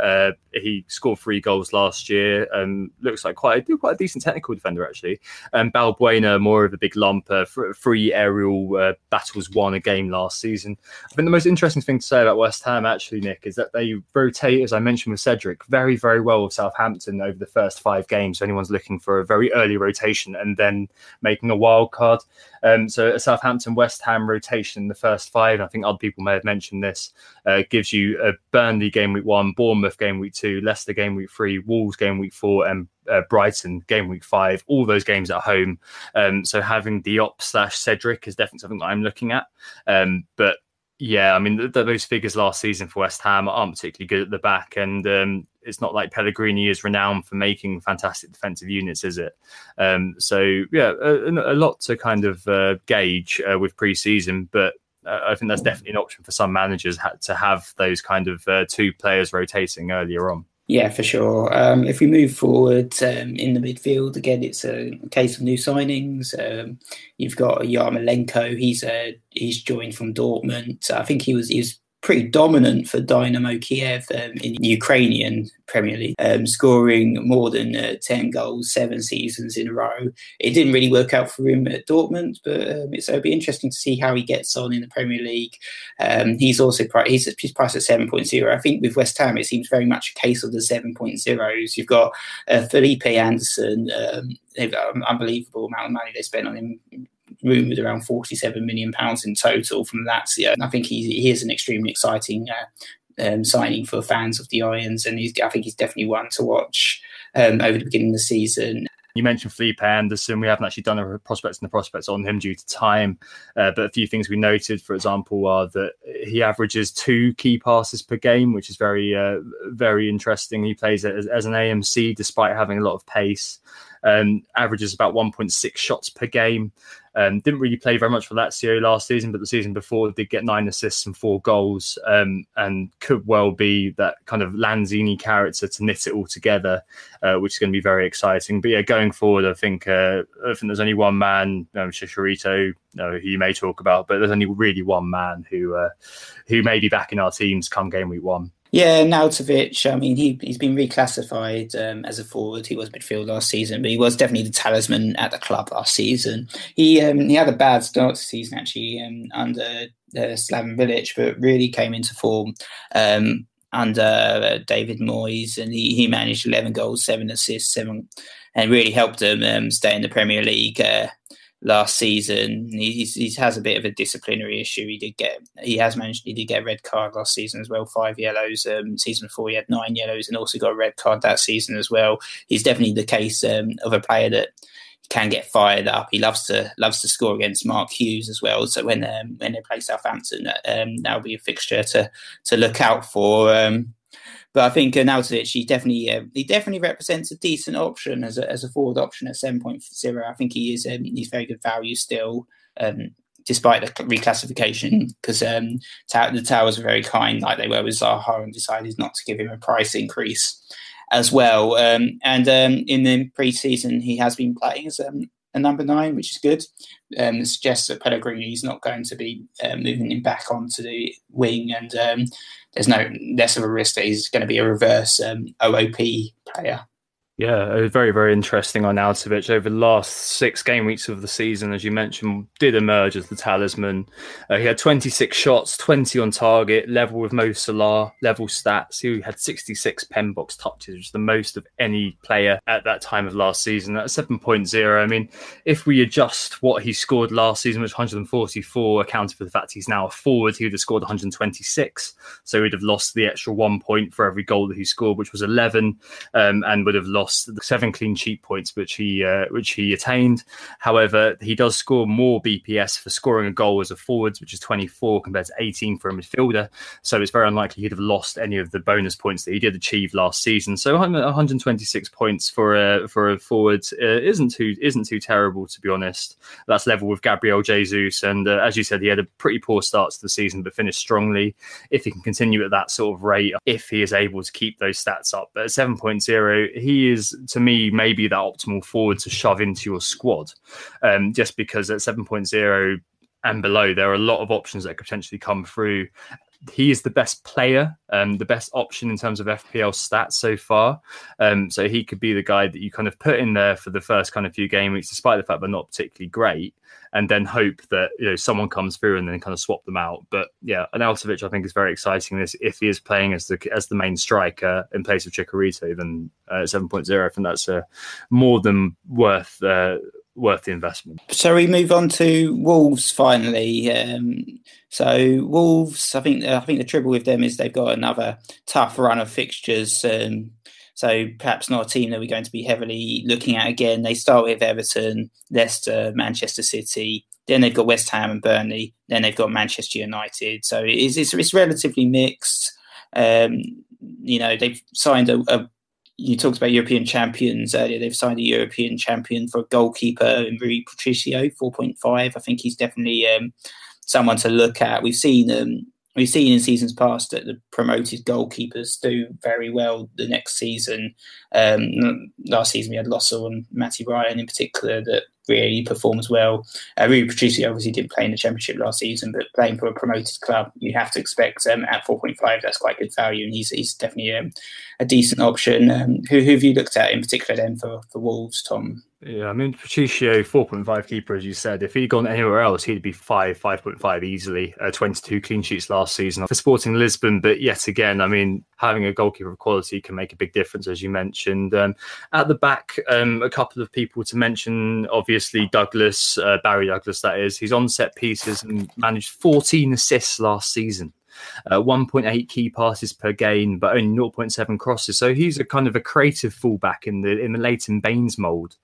he scored three goals last year and looks like quite a, quite a decent technical defender, actually. And Balbuena, more of a big lumper, three aerial battles won game last season. I think the most interesting thing to say about West Ham, actually, Nick, is that they rotate, as I mentioned with Cedric, very, very well with Southampton over the first five games. So anyone's looking for a very early rotation and then making a wild card. Um, so a Southampton West Ham rotation in the first five, I think other people may have mentioned this, uh, gives you a Burnley game week one, Bournemouth game week two, Leicester game week three, Wolves game week four, and uh, Brighton game week five, all those games at home. Um, so having Diop slash Cedric is definitely something that I'm looking at. Um, but yeah, I mean, the, those figures last season for West Ham aren't particularly good at the back, and um, it's not like Pellegrini is renowned for making fantastic defensive units, is it? Um, so yeah, a, a, lot to kind of uh, gauge uh, with pre-season, but uh, I think that's definitely an option for some managers ha- to have those kind of uh, two players rotating earlier on. Yeah, for sure. Um, if we move forward um, in the midfield, again, it's a case of new signings. Um, you've got Yarmolenko. He's uh, he's joined from Dortmund. I think he was he was pretty dominant for Dynamo Kiev um, in Ukrainian Premier League, um, scoring more than uh, 10 goals seven seasons in a row. It didn't really work out for him at Dortmund, but um, it'll be interesting to see how he gets on in the Premier League. Um, he's also pri- he's, he's priced at 7.0. I think with West Ham, it seems very much a case of the 7.0s. You've got uh, Felipe Anderson, um, unbelievable amount of money they spent on him rumoured around 47 million pounds in total from Lazio. I think he, he is an extremely exciting uh, um, signing for fans of the Irons, and I think he's definitely one to watch um, over the beginning of the season. You mentioned Felipe Anderson. We haven't actually done a prospects and the prospects on him due to time. Uh, but a few things we noted, for example, are that he averages two key passes per game, which is very, uh, very interesting. He plays as, as, an AMC despite having a lot of pace. Um, averages about 1.6 shots per game. Um, didn't really play very much for Lazio last season, but the season before did get nine assists and four goals, um, and could well be that kind of Lanzini character to knit it all together, uh, which is going to be very exciting. But yeah, going forward, I think uh, I think there's only one man, um, Chicharito, who you may talk about, but there's only really one man who uh, who may be back in our teams come game week one. Yeah, Arnautovic, I mean, he, he's been reclassified um, as a forward. He was midfield last season, but he was definitely the talisman at the club last season. He um, he had a bad start to season, actually, um, under uh, Slaven Bilić, but really came into form um, under uh, David Moyes, and he, he managed 11 goals, 7 assists, 7, and really helped them um, stay in the Premier League. Uh, last season. He, he has a bit of a disciplinary issue. He did get he has managed he did get a red card last season as well, five yellows. Um, season before he had nine yellows and also got a red card that season as well. He's definitely the case um, of a player that can get fired up. He loves to loves to score against Mark Hughes as well. So when um, when they play Southampton, um, that'll be a fixture to to look out for. Um, but I think Arnautovic, he definitely uh, he definitely represents a decent option as a, as a forward option at seven point zero. I think he is um, he's very good value still, um, despite the reclassification because um, the Towers are very kind, like they were with Zaha, and decided not to give him a price increase as well. Um, and um, in the pre-season, he has been playing as um, a number nine, which is good. Um, it suggests that Pellegrini is not going to be uh, moving him back onto the wing, and um, there's no less of a risk that he's going to be a reverse um, OOP player. Yeah, it was very, very interesting on Arnautovic. Over the last six game weeks of the season, as you mentioned, did emerge as the talisman. Uh, he had 26 shots, 20 on target, level with Mo Salah, level stats. He had 66 pen box touches, which is the most of any player at that time of last season. That's 7.0. I mean, if we adjust what he scored last season, which 144, accounted for the fact he's now a forward, he would have scored 126. So he'd have lost the extra one point for every goal that he scored, which was 11, um, and would have lost lost the seven clean sheet points which he uh, which he attained. However, he does score more BPS for scoring a goal as a forwards, which is 24 compared to 18 for a midfielder. So it's very unlikely he'd have lost any of the bonus points that he did achieve last season. So 126 points for a for a forward uh, isn't too isn't too terrible to be honest. That's level with Gabriel Jesus, and uh, as you said, he had a pretty poor start to the season, but finished strongly. If he can continue at that sort of rate, if he is able to keep those stats up, but at 7.0, he is to me maybe that optimal forward to shove into your squad, um, just because at 7.0 and below, there are a lot of options that could potentially come through he is the best player, um, the best option in terms of FPL stats so far. Um, so he could be the guy that you kind of put in there for the first kind of few game weeks, despite the fact they're not particularly great, and then hope that you know someone comes through and then kind of swap them out. But yeah, Arnautovic I think is very exciting. This if he is playing as the as the main striker in place of Chicharito, then uh, 7.0, I think that's uh, more than worth. Uh, worth the investment. So we move on to Wolves finally. Um, so Wolves, I think I think the trouble with them is they've got another tough run of fixtures. Um, so perhaps not a team that we're going to be heavily looking at again. They start with Everton, Leicester, Manchester City. Then they've got West Ham and Burnley. Then they've got Manchester United. So it's it's, it's relatively mixed. Um, you know they've signed a, a you talked about European champions earlier. They've signed a European champion for a goalkeeper in Rui Patricio, 4.5. I think he's definitely um, someone to look at. We've seen um, we've seen in seasons past that the promoted goalkeepers do very well the next season. Um, last season we had Lössl and Matty Ryan in particular that really performs well. Uh, Rui Patricio obviously didn't play in the Championship last season, but playing for a promoted club, you have to expect um, at 4.5 that's quite good value, and he's he's definitely um, a decent option. Um, who, who have you looked at in particular then for, for Wolves, Tom? Yeah, I mean Patricio, four point five keeper, as you said. If he'd gone anywhere else, he'd be five, five point five easily. Uh, Twenty two clean sheets last season for Sporting Lisbon, but yet again, I mean, having a goalkeeper of quality can make a big difference, as you mentioned. Um, at the back, um, a couple of people to mention. Obviously, Douglas, uh, Barry Douglas, that is. He's on set pieces and managed fourteen assists last season uh, 1.8 key passes per game, but only 0.7 crosses. So he's a kind of a creative fullback in the in the Leighton Baines mold,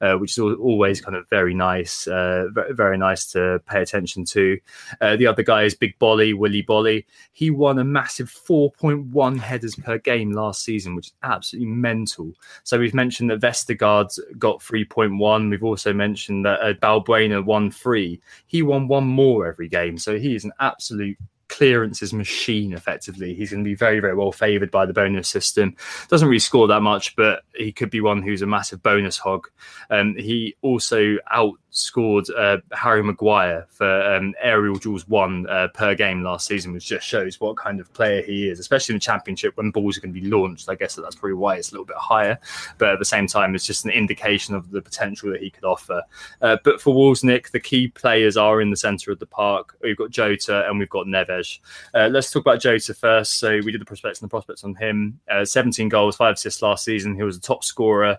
uh, which is always kind of very nice, uh, very, nice to pay attention to. Uh, the other guy is Big Boly, Willy Boly. He won a massive 4.1 headers per game last season, which is absolutely mental. So we've mentioned that Vestergaard got 3.1. We've also mentioned that uh, Balbuena won three. He won one more every game. So he is an absolute clearances machine effectively. He's going to be very, very well favoured by the bonus system. Doesn't really score that much, but he could be one who's a massive bonus hog. Um, he also outscored uh, Harry Maguire for um, aerial duels one uh, per game last season, which just shows what kind of player he is, especially in the championship when balls are going to be launched. I guess that that's probably why it's a little bit higher, but at the same time, it's just an indication of the potential that he could offer. Uh, but for Wolves, Nick, the key players are in the centre of the park. We've got Jota and we've got Neves. Uh, let's talk about Jota first. So we did the prospects and the prospects on him. Uh, 17 goals, five assists last season. He was a top scorer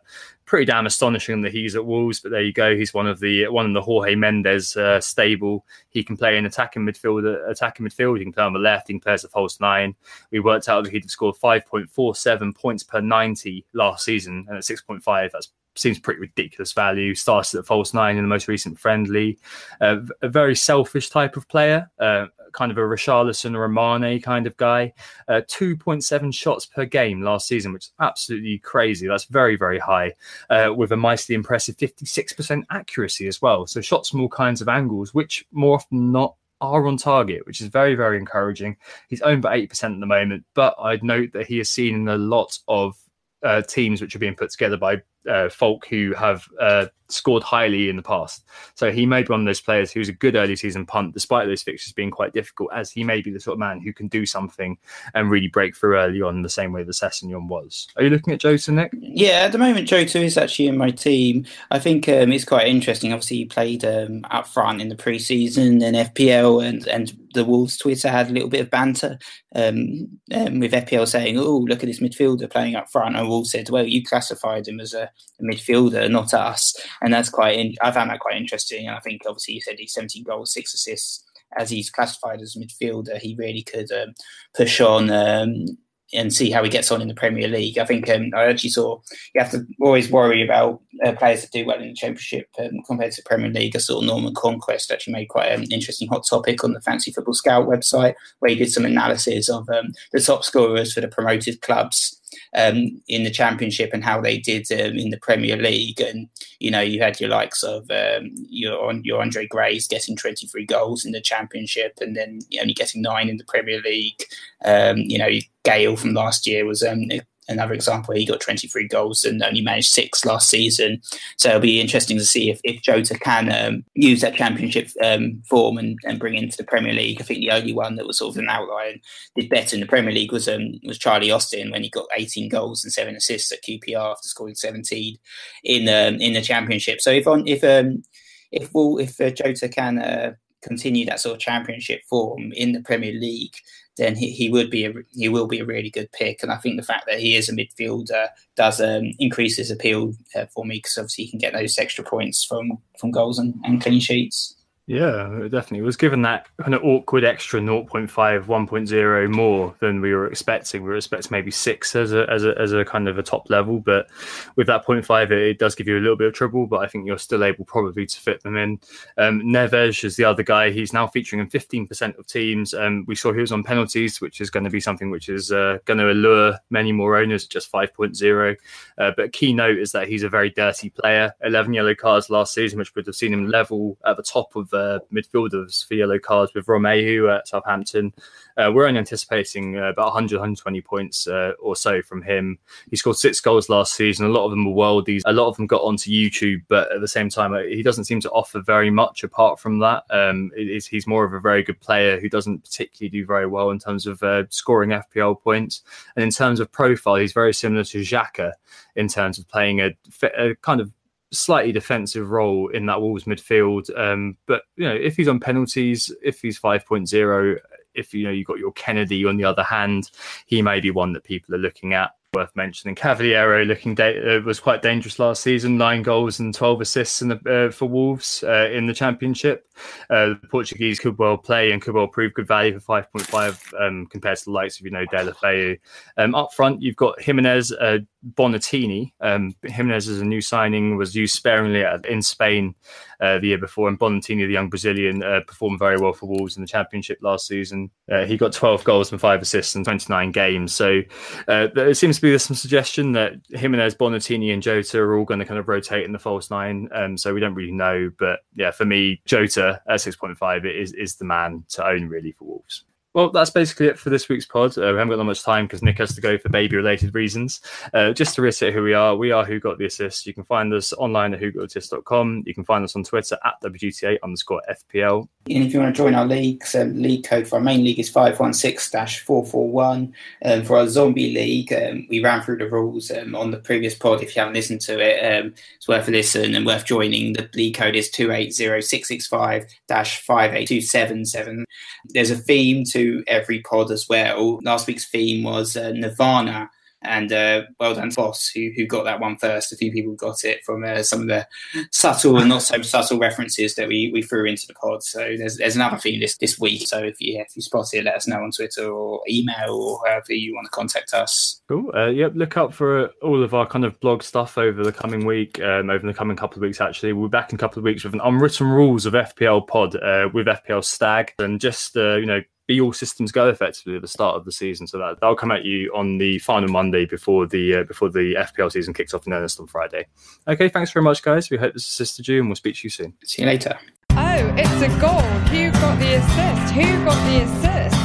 pretty damn astonishing that he's at Wolves. But there you go. He's one of the one of the Jorge Mendes uh, stable. He can play in attacking midfield, attacking midfield. He can play on the left. He can play as a false nine. We worked out that he'd have scored five point four seven points per ninety last season, and at six point five, that's seems pretty ridiculous value. Started at false nine in the most recent friendly. Uh, a very selfish type of player. Uh, kind of a Richarlison or a Mane kind of guy. Uh, 2.7 shots per game last season, which is absolutely crazy. That's very, very high, uh, with a mightily impressive 56% accuracy as well. So shots from all kinds of angles, which more often not are on target, which is very, very encouraging. He's owned by 8% at the moment, but I'd note that he is seen in a lot of uh, teams which are being put together by uh, folk who have uh, scored highly in the past. So he may be one of those players who's a good early season punt, despite those fixtures being quite difficult, as he may be the sort of man who can do something and really break through early on the same way that Sessegnon was. Are you looking at Jota, Nick? Yeah, at the moment, Jota is actually in my team. I think um, it's quite interesting. Obviously, he played um, up front in the preseason and FPL, and, and the Wolves Twitter had a little bit of banter um, um with FPL saying, oh, look at this midfielder playing up front. And Wolves said, well, you classified him as a, a midfielder, not us and that's quite. In, I found that quite interesting. And I think obviously you said he's 17 goals, six assists. As he's classified as a midfielder, he really could um, push on. Um, and see how he gets on in the Premier League. I think um, I actually saw you have to always worry about uh, players that do well in the Championship um, compared to the Premier League. I saw Norman Conquest actually made quite an interesting hot topic on the Fantasy Football Scout website where he did some analysis of um, the top scorers for the promoted clubs um, in the Championship and how they did um, in the Premier League. And you know, you had your likes of um, your your Andre Grays getting 23 goals in the Championship, and then only getting nine in the Premier League. Um, you know, Gayle from last year was um, another example. Where he got 23 goals and only managed six last season. So it'll be interesting to see if, if Jota can um, use that championship um, form and, and bring into the Premier League. I think the only one that was sort of an outlier and did better in the Premier League was um, was Charlie Austin when he got 18 goals and seven assists at QPR after scoring 17 in um, in the championship. So if on if um, if we'll, if uh, Jota can uh, continue that sort of championship form in the Premier League, then he, he would be a, he will be a really good pick. And I think the fact that he is a midfielder does um, increase his appeal uh, for me because obviously he can get those extra points from from goals and, and clean sheets. Yeah, definitely. It was given that kind of awkward extra 0.5, 1.0 more than we were expecting. We were expecting maybe six as a, as a, as a kind of a top level, but with that 0.5, it, it does give you a little bit of trouble, but I think you're still able probably to fit them in. Um, Neves is the other guy. He's now featuring in 15% of teams. Um, we saw he was on penalties, which is going to be something which is uh, going to allure many more owners, at just 5.0. Uh, but key note is that he's a very dirty player. 11 yellow cards last season, which would have seen him level at the top of uh, midfielders for yellow cards with Romeu at Southampton. Uh, we're only anticipating uh, about 100, 120 points uh, or so from him. He scored six goals last season. A lot of them were worldies. A lot of them got onto YouTube, but at the same time, uh, he doesn't seem to offer very much apart from that. Um, he's more of a very good player who doesn't particularly do very well in terms of uh, scoring FPL points. And in terms of profile, he's very similar to Xhaka in terms of playing a, a kind of slightly defensive role in that Wolves midfield. Um, but you know, if he's on penalties, if he's 5.0, if you know you've got your Kennedy on the other hand, he may be one that people are looking at worth mentioning. Cavaleiro looking da- uh, was quite dangerous last season, nine goals and twelve assists in the, uh, for Wolves uh, in the Championship. Uh, the Portuguese could well play and could well prove good value for five point five um, compared to the likes of you know Deulofeu. Um, up front, you've got Jimenez, uh, Bonatini. Um, Jimenez is a new signing, was used sparingly at, in Spain uh, the year before, and Bonatini, the young Brazilian, performed very well for Wolves in the Championship last season. he got twelve goals and five assists in twenty nine games. So there seems to be some suggestion that Jimenez, Bonatini, and Jota are all going to kind of rotate in the false nine. Um, so we don't really know. But yeah, for me, Jota at 6.5 is, is the man to own really for Wolves. Well, that's basically it for this week's pod. Uh, we haven't got that much time because Nick has to go for baby related reasons. Uh, just to reiterate who we are, we are Who Got the Assist. You can find us online at whogottheassist.com. You can find us on Twitter at WGTA underscore FPL. And if you want to join our leagues, um, league code for our main league is 516 441. Um, for our zombie league, um, we ran through the rules um, on the previous pod. If you haven't listened to it, um, it's worth a listen and worth joining. The league code is 280665 58277. There's a theme to every pod as well. Last week's theme was uh, Nirvana, and uh, well done, Foss, who who got that one first. A few people got it from uh, some of the subtle and not so subtle references that we, we threw into the pod. So there's there's another theme this, this week. So if you if you spot it, let us know on Twitter or email or however you want to contact us. Cool. Uh, yep. Look out for all of our kind of blog stuff over the coming week, um, over the coming couple of weeks. Actually, we'll be back in a couple of weeks with an unwritten rules of FPL pod uh, with FPL Stag, and just uh, you know be all systems go effectively at the start of the season. So that that'll come at you on the final Monday before the uh, before the FPL season kicks off in earnest on Friday. Okay, thanks very much, guys. We hope this assisted you, and we'll speak to you soon. See you later. Oh, it's a goal. Who got the assist? Who got the assist?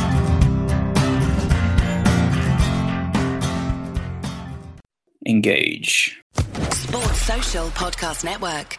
Engage. Sports Social Podcast Network.